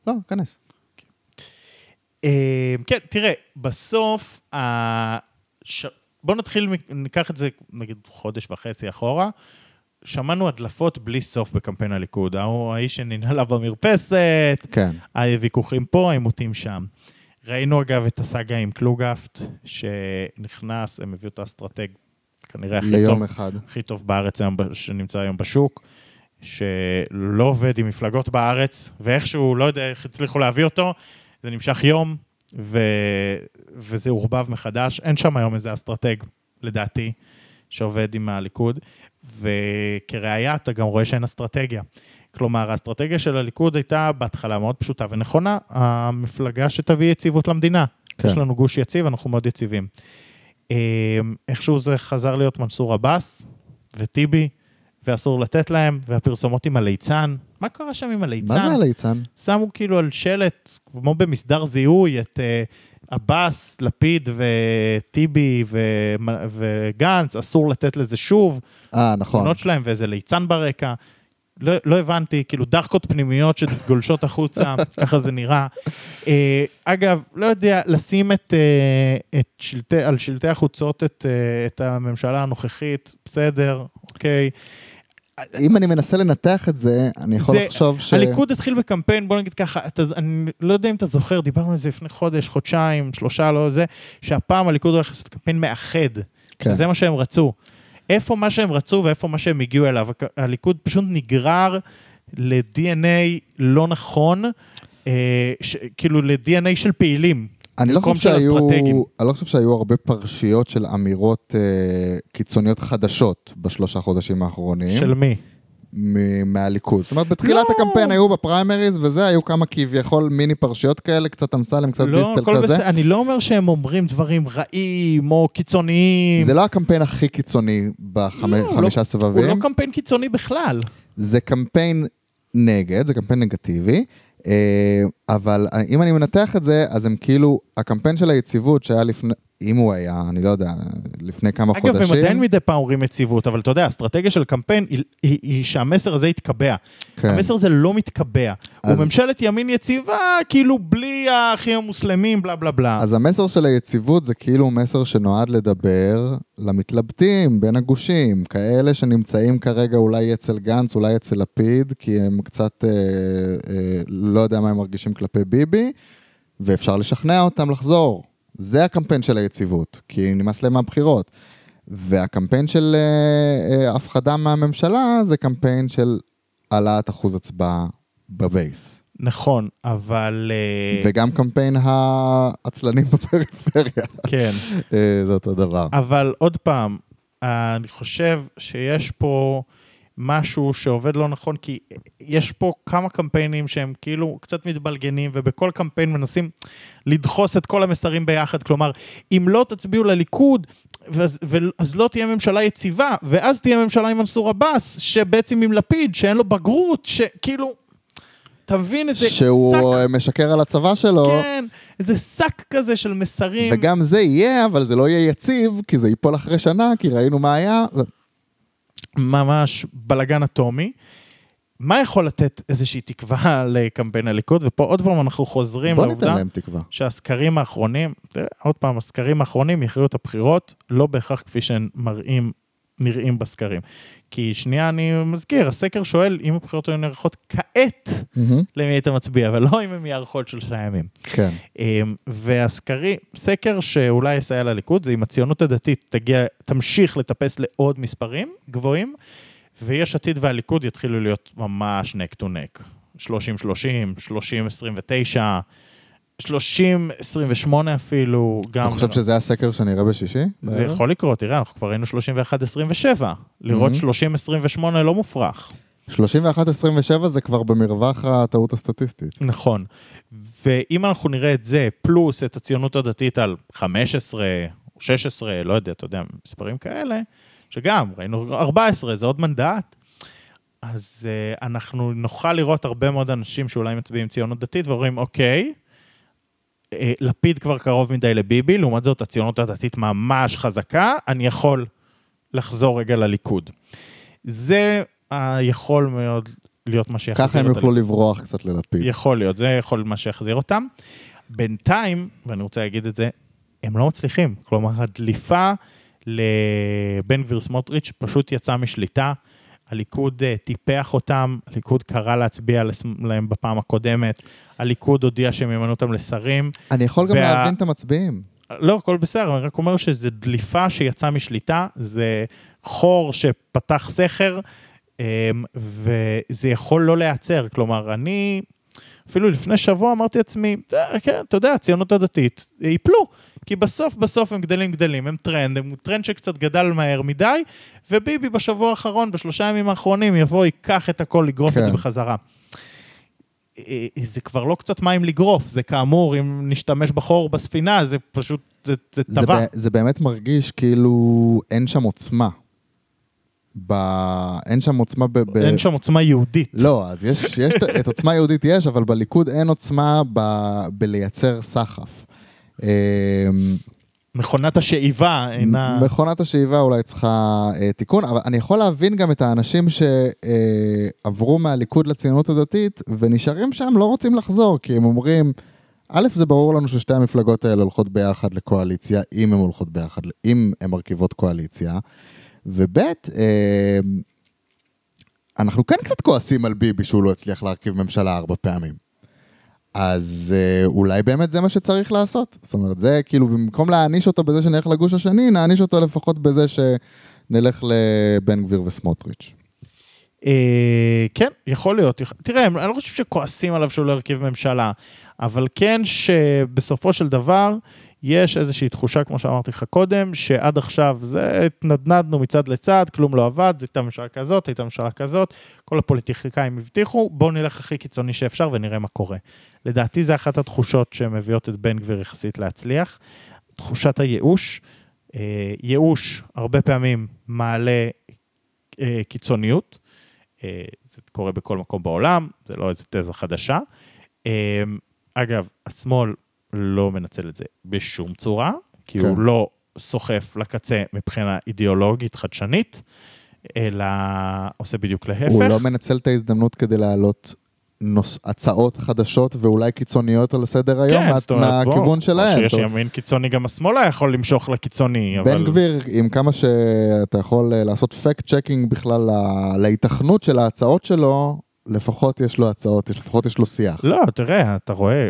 B: לא, כנס.
C: אה, כן, תראה, בסוף, בוא נתחיל, ניקח את זה נגיד חודש וחצי אחורה. שמענו הדלפות בלי סוף בקמפיין הליכוד. ההוא, האיש שננעלה במרפסת,
B: כן.
C: הוויכוחים פה, העימותים שם. ראינו אגב את הסאגה עם קלוגהפט, שנכנס, הם הביאו את האסטרטג, כנראה הכי טוב,
B: ליום אחד.
C: הכי טוב בארץ היום, שנמצא היום בשוק, שלא עובד עם מפלגות בארץ, ואיכשהו, לא יודע איך הצליחו להביא אותו, זה נמשך יום, ו... וזה עורבב מחדש. אין שם היום איזה אסטרטג, לדעתי, שעובד עם הליכוד, וכראיה אתה גם רואה שאין אסטרטגיה. כלומר, האסטרטגיה של הליכוד הייתה בהתחלה מאוד פשוטה ונכונה, המפלגה שתביא יציבות למדינה.
B: כן.
C: יש לנו גוש יציב, אנחנו מאוד יציבים. אה, איכשהו זה חזר להיות מנסור עבאס וטיבי, ואסור לתת להם, והפרסומות עם הליצן. מה קרה שם עם הליצן?
B: מה זה הליצן?
C: שמו כאילו על שלט, כמו במסדר זיהוי, את אה, עבאס, לפיד וטיבי ו- וגנץ, אסור לתת לזה שוב.
B: אה, נכון.
C: תמונות שלהם ואיזה ליצן ברקע. לא, לא הבנתי, כאילו דחקות פנימיות שגולשות החוצה, ככה זה נראה. אה, אגב, לא יודע, לשים את, אה, את שלטי, על שלטי החוצות את, אה, את הממשלה הנוכחית, בסדר, אוקיי.
B: אם אני מנסה לנתח את זה, אני יכול
C: זה-
B: לחשוב ש...
C: הליכוד התחיל בקמפיין, בוא נגיד ככה, אתה, אני לא יודע אם אתה זוכר, דיברנו על זה לפני חודש, חודשיים, שלושה, לא זה, שהפעם הליכוד הולך לעשות קמפיין מאחד.
B: כן.
C: וזה מה שהם רצו. איפה מה שהם רצו ואיפה מה שהם הגיעו אליו. הליכוד פשוט נגרר ל-DNA לא נכון, אה, ש, כאילו ל-DNA של פעילים.
B: אני לא חושב שהיו. אני לא חושב שהיו הרבה פרשיות של אמירות אה, קיצוניות חדשות בשלושה חודשים האחרונים.
C: של מי?
B: מ- מהליכוד. זאת אומרת, בתחילת
C: לא.
B: הקמפיין היו בפריימריז וזה, היו כמה כביכול מיני פרשיות כאלה, קצת אמסלם, קצת
C: לא,
B: דיסטל כזה.
C: בסדר. אני לא אומר שהם אומרים דברים רעים או קיצוניים.
B: זה לא הקמפיין הכי קיצוני בחמישה
C: הוא
B: סבבים.
C: לא קמפיין קיצוני בכלל.
B: זה קמפיין נגד, זה קמפיין נגטיבי, אבל אם אני מנתח את זה, אז הם כאילו, הקמפיין של היציבות שהיה לפני, אם הוא היה, אני לא יודע, לפני כמה
C: אגב, הם
B: חודשים,
C: עדיין מדי פעם אומרים יציבות, אבל אתה יודע, האסטרטגיה של קמפיין היא, היא, היא שהמסר הזה יתקבע.
B: כן.
C: המסר הזה לא מתקבע.
B: אז-
C: הוא ממשלת ימין יציבה, כאילו בלי האחים המוסלמים, בלה בלה בלה.
B: אז המסר של היציבות זה כאילו מסר שנועד לדבר למתלבטים בין הגושים, כאלה שנמצאים כרגע אולי אצל גנץ, אולי אצל לפיד, כי הם קצת, אה, אה, לא יודע מה הם מרגישים כלפי ביבי, ואפשר לשכנע אותם לחזור. זה הקמפיין של היציבות, כי נמאס להם מהבחירות. והקמפיין של אה, אה, הפחדה מהממשלה זה קמפיין של העלאת אחוז הצבעה בבייס.
C: נכון, אבל... אה,
B: וגם קמפיין העצלנים בפריפריה.
C: כן.
B: אה, זה אותו דבר.
C: אבל עוד פעם, אני חושב שיש פה משהו שעובד לא נכון, כי יש פה כמה קמפיינים שהם כאילו קצת מתבלגנים, ובכל קמפיין מנסים לדחוס את כל המסרים ביחד. כלומר, אם לא תצביעו לליכוד, ואז, אז לא תהיה ממשלה יציבה, ואז תהיה ממשלה עם מנסור עבאס, שבעצם עם לפיד, שאין לו בגרות, שכאילו... אתה מבין איזה
B: שהוא
C: שק,
B: אה, משקר על הצבא שלו,
C: כן, איזה שק כזה של מסרים.
B: וגם זה יהיה, אבל זה לא יהיה יציב, כי זה ייפול אחרי שנה, כי ראינו מה היה.
C: ממש בלאגן אטומי. מה יכול לתת איזושהי תקווה לקמפיין הליכוד? ופה עוד פעם אנחנו חוזרים לעובדה. שהסקרים האחרונים, עוד פעם, הסקרים האחרונים יכריעו את הבחירות, לא בהכרח כפי שהם מראים, נראים בסקרים. כי שנייה, אני מזכיר, הסקר שואל אם הבחירות היו נערכות כעת,
B: מהמם,
C: למי היית מצביע, ולא אם הם יארכו עוד שלושה ימים.
B: כן.
C: אמ, והסקרי, סקר שאולי יסייע לליכוד, זה אם הציונות הדתית תגיע, תמשיך לטפס לעוד מספרים גבוהים, ויש עתיד והליכוד יתחילו להיות ממש נק טו נק. 30-30, 30-29, 30-28 אפילו, גם...
B: אתה חושב שזה הסקר שנראה בשישי?
C: זה יכול לקרות, תראה, אנחנו כבר היינו 31-27. לראות
B: Mhm.
C: 30-28 לא מופרך.
B: 31-27 זה כבר במרווח הטעות הסטטיסטית.
C: נכון. ואם אנחנו נראה את זה, פלוס את הציונות הדתית על 15, 16, לא יודע, אתה יודע, מספרים כאלה, שגם, ראינו 14, זה עוד מנדט, אז uh, אנחנו נוכל לראות הרבה מאוד אנשים שאולי מצביעים ציונות דתית ואומרים, אוקיי, לפיד כבר קרוב מדי לביבי, לעומת זאת הציונות הדתית ממש חזקה, אני יכול לחזור רגע לליכוד. זה יכול מאוד להיות מה שיחזיר
B: ככה הם יוכלו לברוח קצת ללפיד.
C: יכול להיות, זה יכול מה שיחזיר אותם. בינתיים, ואני רוצה להגיד את זה, הם לא מצליחים. כלומר, הדליפה לבן גביר סמוטריץ' פשוט יצאה משליטה. הליכוד uh, טיפח אותם, הליכוד קרא להצביע להם בפעם הקודמת, הליכוד הודיע שהם ימנו אותם לשרים.
B: אני יכול גם
C: וה-
B: להבין את המצביעים.
C: לא, הכל בסדר, אני רק אומר שזו דליפה שיצאה משליטה, זה חור שפתח סכר, אמ, וזה יכול לא להיעצר. כלומר, אני אפילו לפני שבוע אמרתי לעצמי, "אה, כן, אתה יודע, הציונות הדתית, ייפלו. כי בסוף בסוף הם גדלים גדלים, הם טרנד, הם טרנד שקצת גדל מהר מדי, וביבי בשבוע האחרון, בשלושה ימים האחרונים, יבוא, ייקח את הכל, יגרוף את זה
B: כן.
C: בחזרה. אה, זה כבר לא קצת מים לגרוף, זה כאמור, אם נשתמש בחור בספינה, זה פשוט, זה, זה
B: זה,
C: טבע.
B: ב- זה באמת מרגיש כאילו אין שם עוצמה. ב... אין שם עוצמה ב... ב...
C: אין שם עוצמה יהודית.
B: לא, אז יש, יש את- את עוצמה יהודית יש, אבל בליכוד אין עוצמה ב... בלייצר סחף.
C: מכונת השאיבה אינה...
B: מכונת השאיבה אולי צריכה אה, תיקון, אבל אני יכול להבין גם את האנשים שעברו מהליכוד לציונות הדתית ונשארים שם, לא רוצים לחזור, כי הם אומרים, א', זה ברור לנו ששתי המפלגות האלה הולכות ביחד לקואליציה, אם הן הולכות ביחד, אם הן מרכיבות קואליציה, וב', אה, אנחנו כן קצת כועסים על ביבי שהוא לא הצליח להרכיב ממשלה ארבע פעמים. אז אה, אולי באמת זה מה שצריך לעשות. זאת אומרת, זה כאילו, במקום להעניש אותו בזה שנלך לגוש השני, נעניש אותו לפחות בזה שנלך לבן גביר וסמוטריץ'.
C: אה, כן, יכול להיות. תראה, אני לא חושב שכועסים עליו שהוא לא הרכיב ממשלה, אבל כן שבסופו של דבר יש איזושהי תחושה, כמו שאמרתי לך קודם, שעד עכשיו זה התנדנדנו מצד לצד, כלום לא עבד, הייתה ממשלה כזאת, הייתה ממשלה כזאת, כל הפוליטיקאים הבטיחו, בואו נלך הכי קיצוני שאפשר ונראה מה קורה. לדעתי זה אחת התחושות שמביאות את בן גביר יחסית להצליח, תחושת הייאוש. אה, ייאוש הרבה פעמים מעלה אה, קיצוניות. אה, זה קורה בכל מקום בעולם, זה לא איזה תזה חדשה. אגב, השמאל לא מנצל את זה בשום צורה, כי
B: כן.
C: הוא לא סוחף לקצה מבחינה אידיאולוגית חדשנית, אלא עושה בדיוק להפך.
B: הוא לא מנצל את ההזדמנות כדי להעלות נוס... הצעות חדשות ואולי קיצוניות על סדר היום מה...
C: כן, זאת אומרת, בוא,
B: מהכיוון שלהם.
C: שיש
B: זאת
C: ימין קיצוני, גם השמאל היה יכול למשוך לקיצוני, אבל...
B: בן גביר, עם כמה שאתה יכול אה, לעשות fact checking בכלל לה- להיתכנות של ההצעות שלו, לפחות יש לו הצעות, לפחות יש לו שיח.
C: לא, תראה, אתה רואה,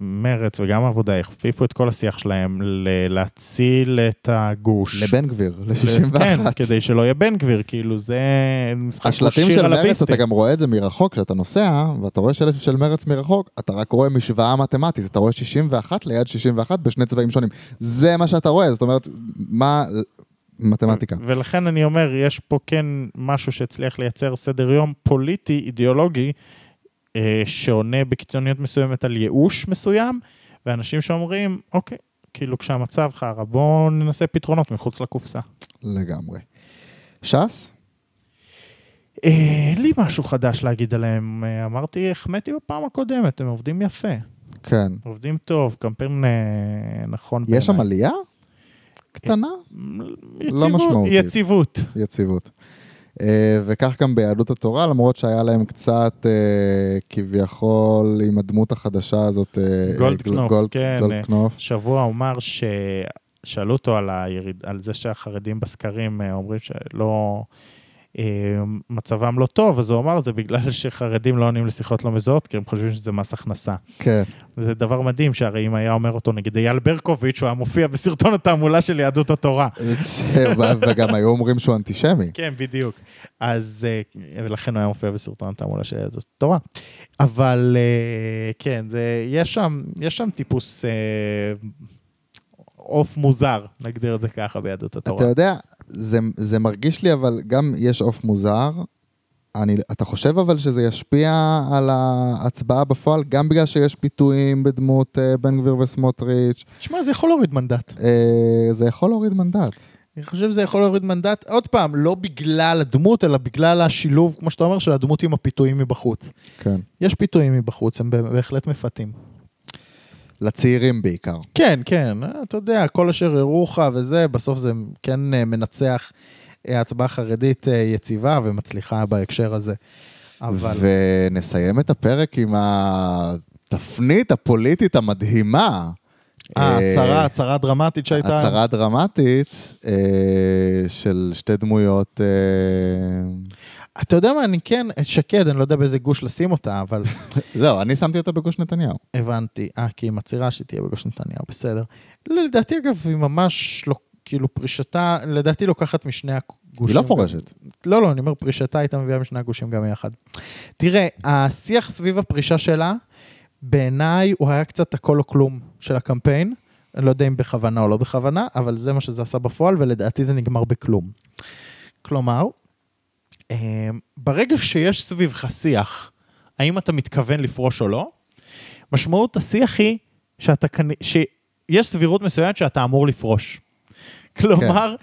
C: מרץ וגם העבודה הכפיפו את כל השיח שלהם ל- להציל את הגוש.
B: לבן גביר,
C: ל-
B: ל-61.
C: כן, כדי שלא יהיה בן גביר, כאילו זה משחק כמו
B: השלטים
C: שיר
B: של
C: על
B: מרץ. אתה גם רואה את זה מרחוק, כשאתה נוסע, ואתה רואה שלט של מרץ מרחוק, אתה רק רואה משוואה מתמטית, אתה רואה 61 ליד 61 בשני צבעים שונים. זה מה שאתה רואה, זאת אומרת, מה... מתמטיקה.
C: ולכן אני אומר, יש פה כן משהו שהצליח לייצר סדר יום פוליטי, אידיאולוגי, אה, שעונה בקיצוניות מסוימת על ייאוש מסוים, ואנשים שאומרים, אוקיי, כאילו כשהמצב חרא, בואו ננסה פתרונות מחוץ לקופסה.
B: לגמרי. ש"ס?
C: אה, אין לי משהו חדש להגיד עליהם, אמרתי, החמאתי בפעם הקודמת, הם עובדים יפה,
B: כן.
C: עובדים טוב, קמפיין אה, נכון
B: יש שם. עלייה? קטנה?
C: יציבות,
B: משמעותית.
C: יציבות.
B: יציבות. אה, וכך גם ביהדות התורה, למרות שהיה להם קצת אה, כביכול עם הדמות החדשה הזאת, אה,
C: גולדקנופ,
B: גולד-
C: כן,
B: גולדקנופ.
C: שבוע הוא אמר ששאלו אותו על, היריד, על זה שהחרדים בסקרים אומרים שלא... אה, מצבם לא טוב, אז הוא אמר זה בגלל שחרדים לא עונים לשיחות לא מזוהות, כי הם חושבים שזה מס הכנסה.
B: כן.
C: זה דבר מדהים, שהרי אם היה אומר אותו נגיד אייל ברקוביץ', הוא היה מופיע בסרטון התעמולה של יהדות התורה.
B: וגם היו אומרים שהוא אנטישמי.
C: כן, בדיוק. אז, אה, ולכן הוא היה מופיע בסרטון התעמולה של יהדות התורה. אבל אה, כן, זה, יש, שם, יש שם טיפוס עוף מוזר, נגדיר את זה ככה ביהדות התורה.
B: אתה יודע, זה, זה מרגיש לי, אבל גם יש עוף מוזר, אני, אתה חושב אבל שזה ישפיע על ההצבעה בפועל, גם בגלל שיש פיתויים בדמות אה, בן גביר וסמוטריץ',
C: תשמע, זה יכול להוריד מנדט.
B: אה, זה יכול להוריד מנדט.
C: אני חושב שזה יכול להוריד מנדט, עוד פעם, לא בגלל הדמות, אלא בגלל השילוב, כמו שאתה אומר, של הדמות עם הפיתויים מבחוץ.
B: כן.
C: יש פיתויים מבחוץ, הם בהחלט מפתים.
B: לצעירים בעיקר.
C: כן, כן, אתה יודע, כל אשר ירוך וזה, בסוף זה כן אה, מנצח אה, הצבעה חרדית אה, יציבה ומצליחה בהקשר הזה. אבל...
B: ונסיים את הפרק עם התפנית הפוליטית המדהימה.
C: אה, הצהרה, דרמטית שהייתה...
B: הצהרה דרמטית של שתי דמויות.
C: אתה יודע מה, אני כן, את שקד, אני לא יודע באיזה גוש לשים אותה, אבל
B: זהו, אני שמתי אותה בגוש נתניהו.
C: הבנתי. אה, כי היא מצהירה שתהיה בגוש נתניהו, בסדר. לדעתי, אגב, היא ממש לא, כאילו, פרישתה, לדעתי לוקחת משני הגושים.
B: היא לא פורשת.
C: לא, לא, אני אומר, פרישתה הייתה מביאה משני הגושים גם יחד. תראה, השיח סביב הפרישה שלה, בעיניי הוא היה קצת הכל או כלום של הקמפיין. אני לא יודע אם בכוונה או לא בכוונה, אבל זה מה שזה עשה בפועל, ולדעתי זה נגמר בכלום. כלומר, ברגע שיש סביבך שיח, האם אתה מתכוון לפרוש או לא, משמעות השיח היא שאתה, שיש סבירות מסוימת שאתה אמור לפרוש. כלומר,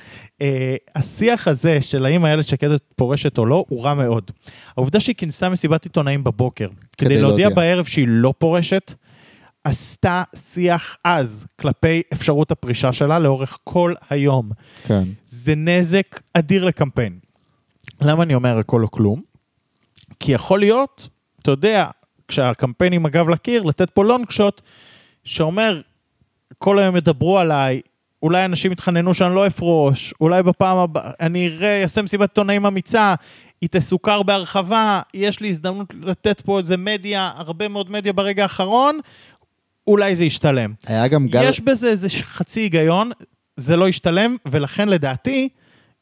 C: אה, השיח הזה של האם איילת שקד פורשת או לא, הוא רע מאוד. העובדה שהיא כינסה מסיבת עיתונאים בבוקר, כדי,
B: כדי
C: להודיע
B: להודיע.
C: בערב שהיא לא פורשת, עשתה שיח עז כלפי אפשרות הפרישה שלה לאורך כל היום.
B: כן.
C: זה נזק אדיר לקמפיין. למה אני אומר הכל או כלום? כי יכול להיות, אתה יודע, כשהקמפיין עם הגב לקיר, לתת פה לונג שוט, שאומר, כל היום ידברו עליי, אולי אנשים יתחננו שאני לא אפרוש, אולי בפעם הבאה, אני אראה, אעשה מסיבת עיתונאים אמיצה, היא תסוכר בהרחבה, יש לי הזדמנות לתת פה איזה מדיה, הרבה מאוד מדיה ברגע האחרון, אולי זה ישתלם.
B: היה גם גל...
C: יש בזה איזה חצי היגיון, זה לא ישתלם, ולכן לדעתי,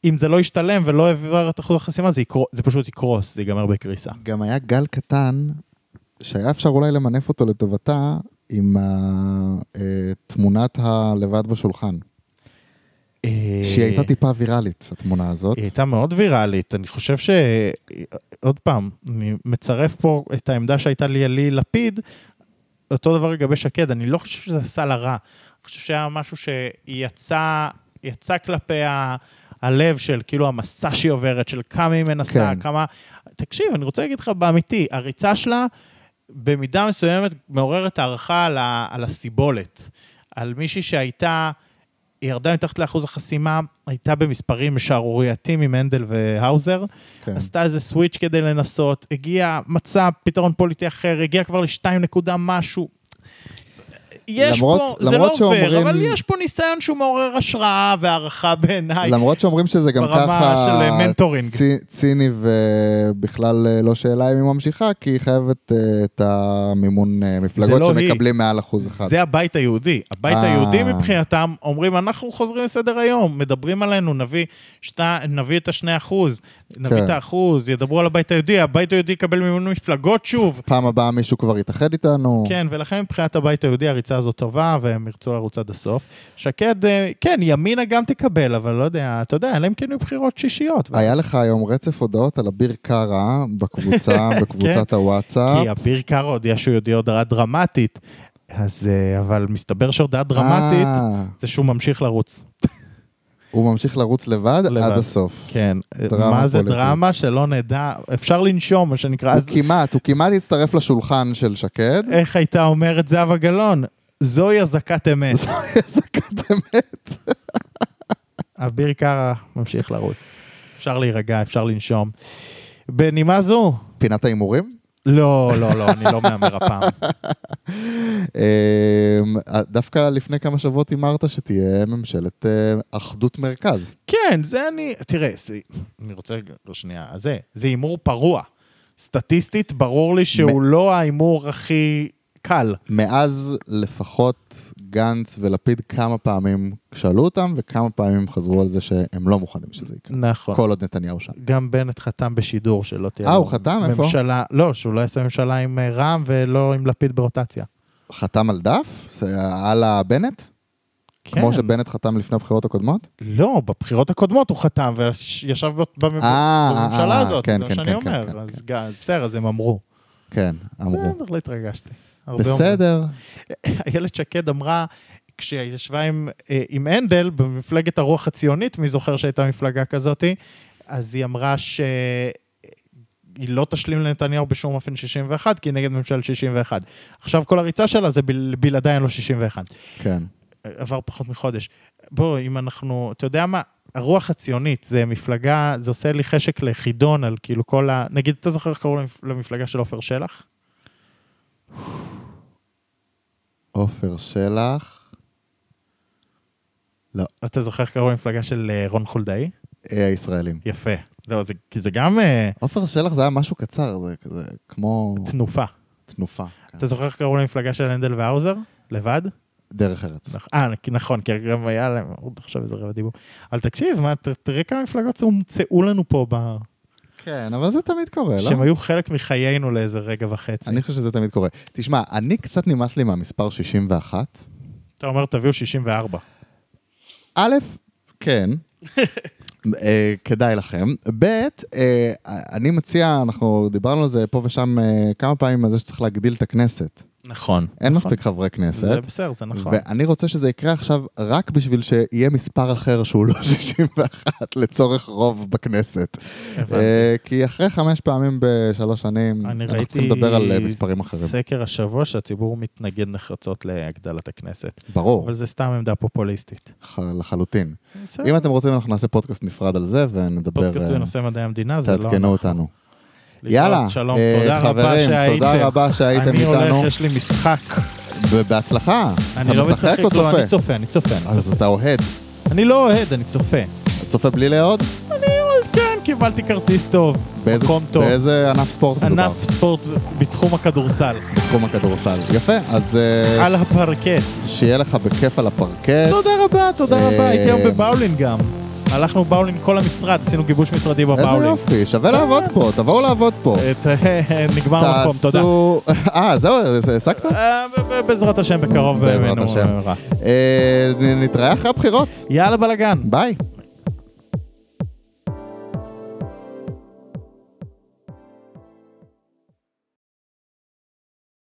C: אם זה לא ישתלם ולא יעבר את אחוז החסימה, זה, יקרו, זה פשוט יקרוס, זה ייגמר בקריסה.
B: גם היה גל קטן, שהיה אפשר אולי למנף אותו לטובתה, עם אה, תמונת הלבד בשולחן. שהיא הייתה טיפה ויראלית, התמונה הזאת.
C: היא הייתה מאוד ויראלית, אני חושב ש... עוד פעם, אני מצרף פה את העמדה שהייתה לי על לפיד, אותו דבר לגבי שקד, אני לא חושב שזה עשה לה רע. אני חושב שהיה משהו שיצא יצא כלפי ה... הלב של כאילו המסע שהיא עוברת, של כמה היא מנסה,
B: כן.
C: כמה... תקשיב, אני רוצה להגיד לך באמיתי, הריצה שלה במידה מסוימת מעוררת הערכה על, ה... על הסיבולת. על מישהי שהייתה, היא ירדה מתחת לאחוז החסימה, הייתה במספרים שערורייתיים עם הנדל והאוזר,
B: כן.
C: עשתה איזה סוויץ' כדי לנסות, הגיע, מצא פתרון פוליטי אחר, הגיע כבר לשתיים נקודה משהו. יש
B: למרות-
C: פה, זה
B: למרות
C: לא עובר,
B: שאומרים-
C: אבל יש פה ניסיון שהוא מעורר השראה והערכה בעיניי.
B: למרות שאומרים שזה גם ככה
C: אה.
B: צי- ציני ובכלל אה, לא שאלה אם היא ממשיכה, כי היא חייבת אה, את המימון אה, מפלגות
C: לא היא.
B: שמקבלים מעל אחוז אחד.
C: זה הבית היהודי. הבית
B: אה.
C: היהודי מבחינתם אומרים, אנחנו חוזרים לסדר היום, מדברים עלינו, נביא, שתה, נביא את השני אחוז, נביא
B: כן.
C: את האחוז, ידברו על הבית היהודי, הבית היהודי יקבל מימון מפלגות שוב.
B: פעם הבאה מישהו כבר יתאחד איתנו.
C: כן, ולכן מבחינת הבית היהודי הריצה הזאת טובה, והם ירצו לרוץ עד הסוף. שקד, אה, כן, ימינה גם תקבל, אבל לא יודע, אתה יודע, אלא אם כן יהיו בחירות שישיות.
B: היה לך היום רצף הודעות על אביר קארה בקבוצה, בקבוצת הוואטסאפ.
C: כי אביר קארה הודיע שהוא יודיע הודעה דרמטית, אז, אה, אבל מסתבר שהודעה דרמטית
B: אה,
C: זה שהוא ממשיך לרוץ.
B: הוא ממשיך לרוץ לבד
C: לבד.
B: עד הסוף.
C: כן, מה זה
B: פוליטית.
C: דרמה שלא נדע, אפשר לנשום, מה שנקרא.
B: הוא
C: אז
B: כמעט, הוא כמעט הצטרף לשולחן של שקד.
C: איך הייתה אומרת זהבה גלאון? זוהי אזעקת אמת.
B: זוהי אזעקת אמת.
C: אביר קארה ממשיך לרוץ. אפשר להירגע, אפשר לנשום. בנימה זו,
B: פינת ההימורים?
C: לא, לא, לא, אני לא מהמר הפעם.
B: אמ, דווקא לפני כמה שבועות הימרת שתהיה ממשלת אה, אחדות מרכז.
C: כן, זה אני, תראה, זה, אני רוצה, לא שנייה, זה, זה הימור פרוע. סטטיסטית, ברור לי שהוא לא ההימור הכי קל.
B: מאז לפחות גנץ ולפיד כמה פעמים שאלו אותם, וכמה פעמים הם חזרו על זה שהם לא מוכנים שזה יקרה.
C: נכון.
B: כל עוד נתניהו שם.
C: גם בנט חתם בשידור שלא תהיה
B: אה, הוא חתם? איפה?
C: ממשלה, לא, שהוא לא יעשה ממשלה עם אה, רע"מ ולא עם לפיד ברוטציה.
B: חתם על דף? על הבנט?
C: כן.
B: כמו שבנט חתם לפני הבחירות הקודמות?
C: לא, בבחירות הקודמות הוא חתם וישב במ-
B: אה,
C: בממשלה
B: אה,
C: הזאת,
B: כן,
C: זה מה
B: כן,
C: שאני
B: כן,
C: אומר.
B: כן,
C: אז
B: כן.
C: גם- בסדר, אז הם אמרו.
B: כן, אמרו.
C: בסדר, לא התרגשתי. הרבה אומרים.
B: בסדר.
C: איילת שקד אמרה, כשהיא ישבה עם, אה, עם הנדל במפלגת הרוח הציונית, מי זוכר שהייתה מפלגה כזאתי, אז היא אמרה שהיא לא תשלים לנתניהו בשום אופן 61, כי היא נגד ממשלת 61. עכשיו כל הריצה שלה זה בל, בלעדיי אין לו 61.
B: כן.
C: עבר פחות מחודש. בוא, אם אנחנו, אתה יודע מה, הרוח הציונית זה מפלגה, זה עושה לי חשק לחידון על כאילו כל ה... נגיד, אתה זוכר איך קראו למפ- למפלגה של עופר שלח?
B: עופר שלח. לא,
C: אתה זוכר איך קראו למפלגה של אה, רון חולדאי?
B: אה, הישראלים.
C: יפה. לא, זה, כי זה גם אה,
B: עופר שלח זה היה משהו קצר, זה כזה כמו
C: תנופה.
B: תנופה. כן.
C: אתה זוכר איך קראו למפלגה של הנדל והאוזר? לבד?
B: דרך ארץ.
C: אה, נכון, כי גם היה להם, עוד עכשיו איזה רבע דיבור. אבל תקשיב, מה, ת- תראה כמה מפלגות הומצאו לנו פה, ב...
B: כן, אבל זה תמיד קורה, לא?
C: שהם היו חלק מחיינו לאיזה רגע וחצי.
B: אני חושב שזה תמיד קורה. תשמע, אני קצת נמאס לי מהמספר 61.
C: אתה אומר, תביאו 64.
B: א', כן, אה, כדאי לכם. ב', אה, אני מציע, אנחנו דיברנו על זה פה ושם אה, כמה פעמים, על זה שצריך להגדיל את הכנסת.
C: נכון.
B: אין
C: נכון.
B: מספיק חברי
C: זה
B: כנסת.
C: בסדר, זה נכון.
B: ואני רוצה שזה יקרה עכשיו רק בשביל שיהיה מספר אחר שהוא לא 61 לצורך רוב בכנסת.
C: הבנתי.
B: אה, כי אחרי חמש פעמים בשלוש שנים,
C: אני
B: אנחנו
C: ראיתי
B: צריכים לדבר על אה, מספרים אחרים.
C: סקר השבוע שהציבור מתנגד נחרצות להגדלת הכנסת.
B: ברור,
C: אבל זה סתם עמדה פופוליסטית.
B: לחלוטין.
C: בסדר.
B: אם אתם רוצים, אנחנו נעשה פודקאסט נפרד על זה ונדבר,
C: פודקאסט
B: אה,
C: בנושא מדעי המדינה, זה לא.
B: תעדכנו אותנו. יאללה,
C: שלום,
B: אה,
C: תודה רבה שהייתם.
B: תודה רבה שהייתם
C: אני
B: איתנו.
C: הולך, יש לי משחק.
B: ובהצלחה.
C: אני לא
B: משחק
C: לא, אני
B: צופה?
C: אני צופה, אני
B: אז. אתה אוהד.
C: אני לא אוהד, אני צופה.
B: אתה צופה בלי לאהוד?
C: כן, קיבלתי כרטיס טוב,
B: באיזה-
C: מקום טוב.
B: באיזה ענף ספורט מדובר?
C: ענף ספורט בתחום הכדורסל.
B: בתחום הכדורסל. יפה, אז אה,
C: על הפרקט.
B: שיהיה לך בכיף על הפרקט.
C: תודה רבה, תודה
B: אה,
C: רבה, הייתי היום בבאולין גם. הלכנו באולין כל המשרד, עשינו גיבוש משרדי
B: איזה
C: בבאולין.
B: יופי, שווה לעבוד פה, תבואו לעבוד פה.
C: אה, נגמר המקום, תודה.
B: תעשו... אה, זהו, זה- השגת?
C: אה, בעזרת השם בקרוב.
B: בעזרת השם.
C: אה, רע.
B: אה, נתראה אחרי הבחירות.
C: יאללה בלאגן.
B: ביי.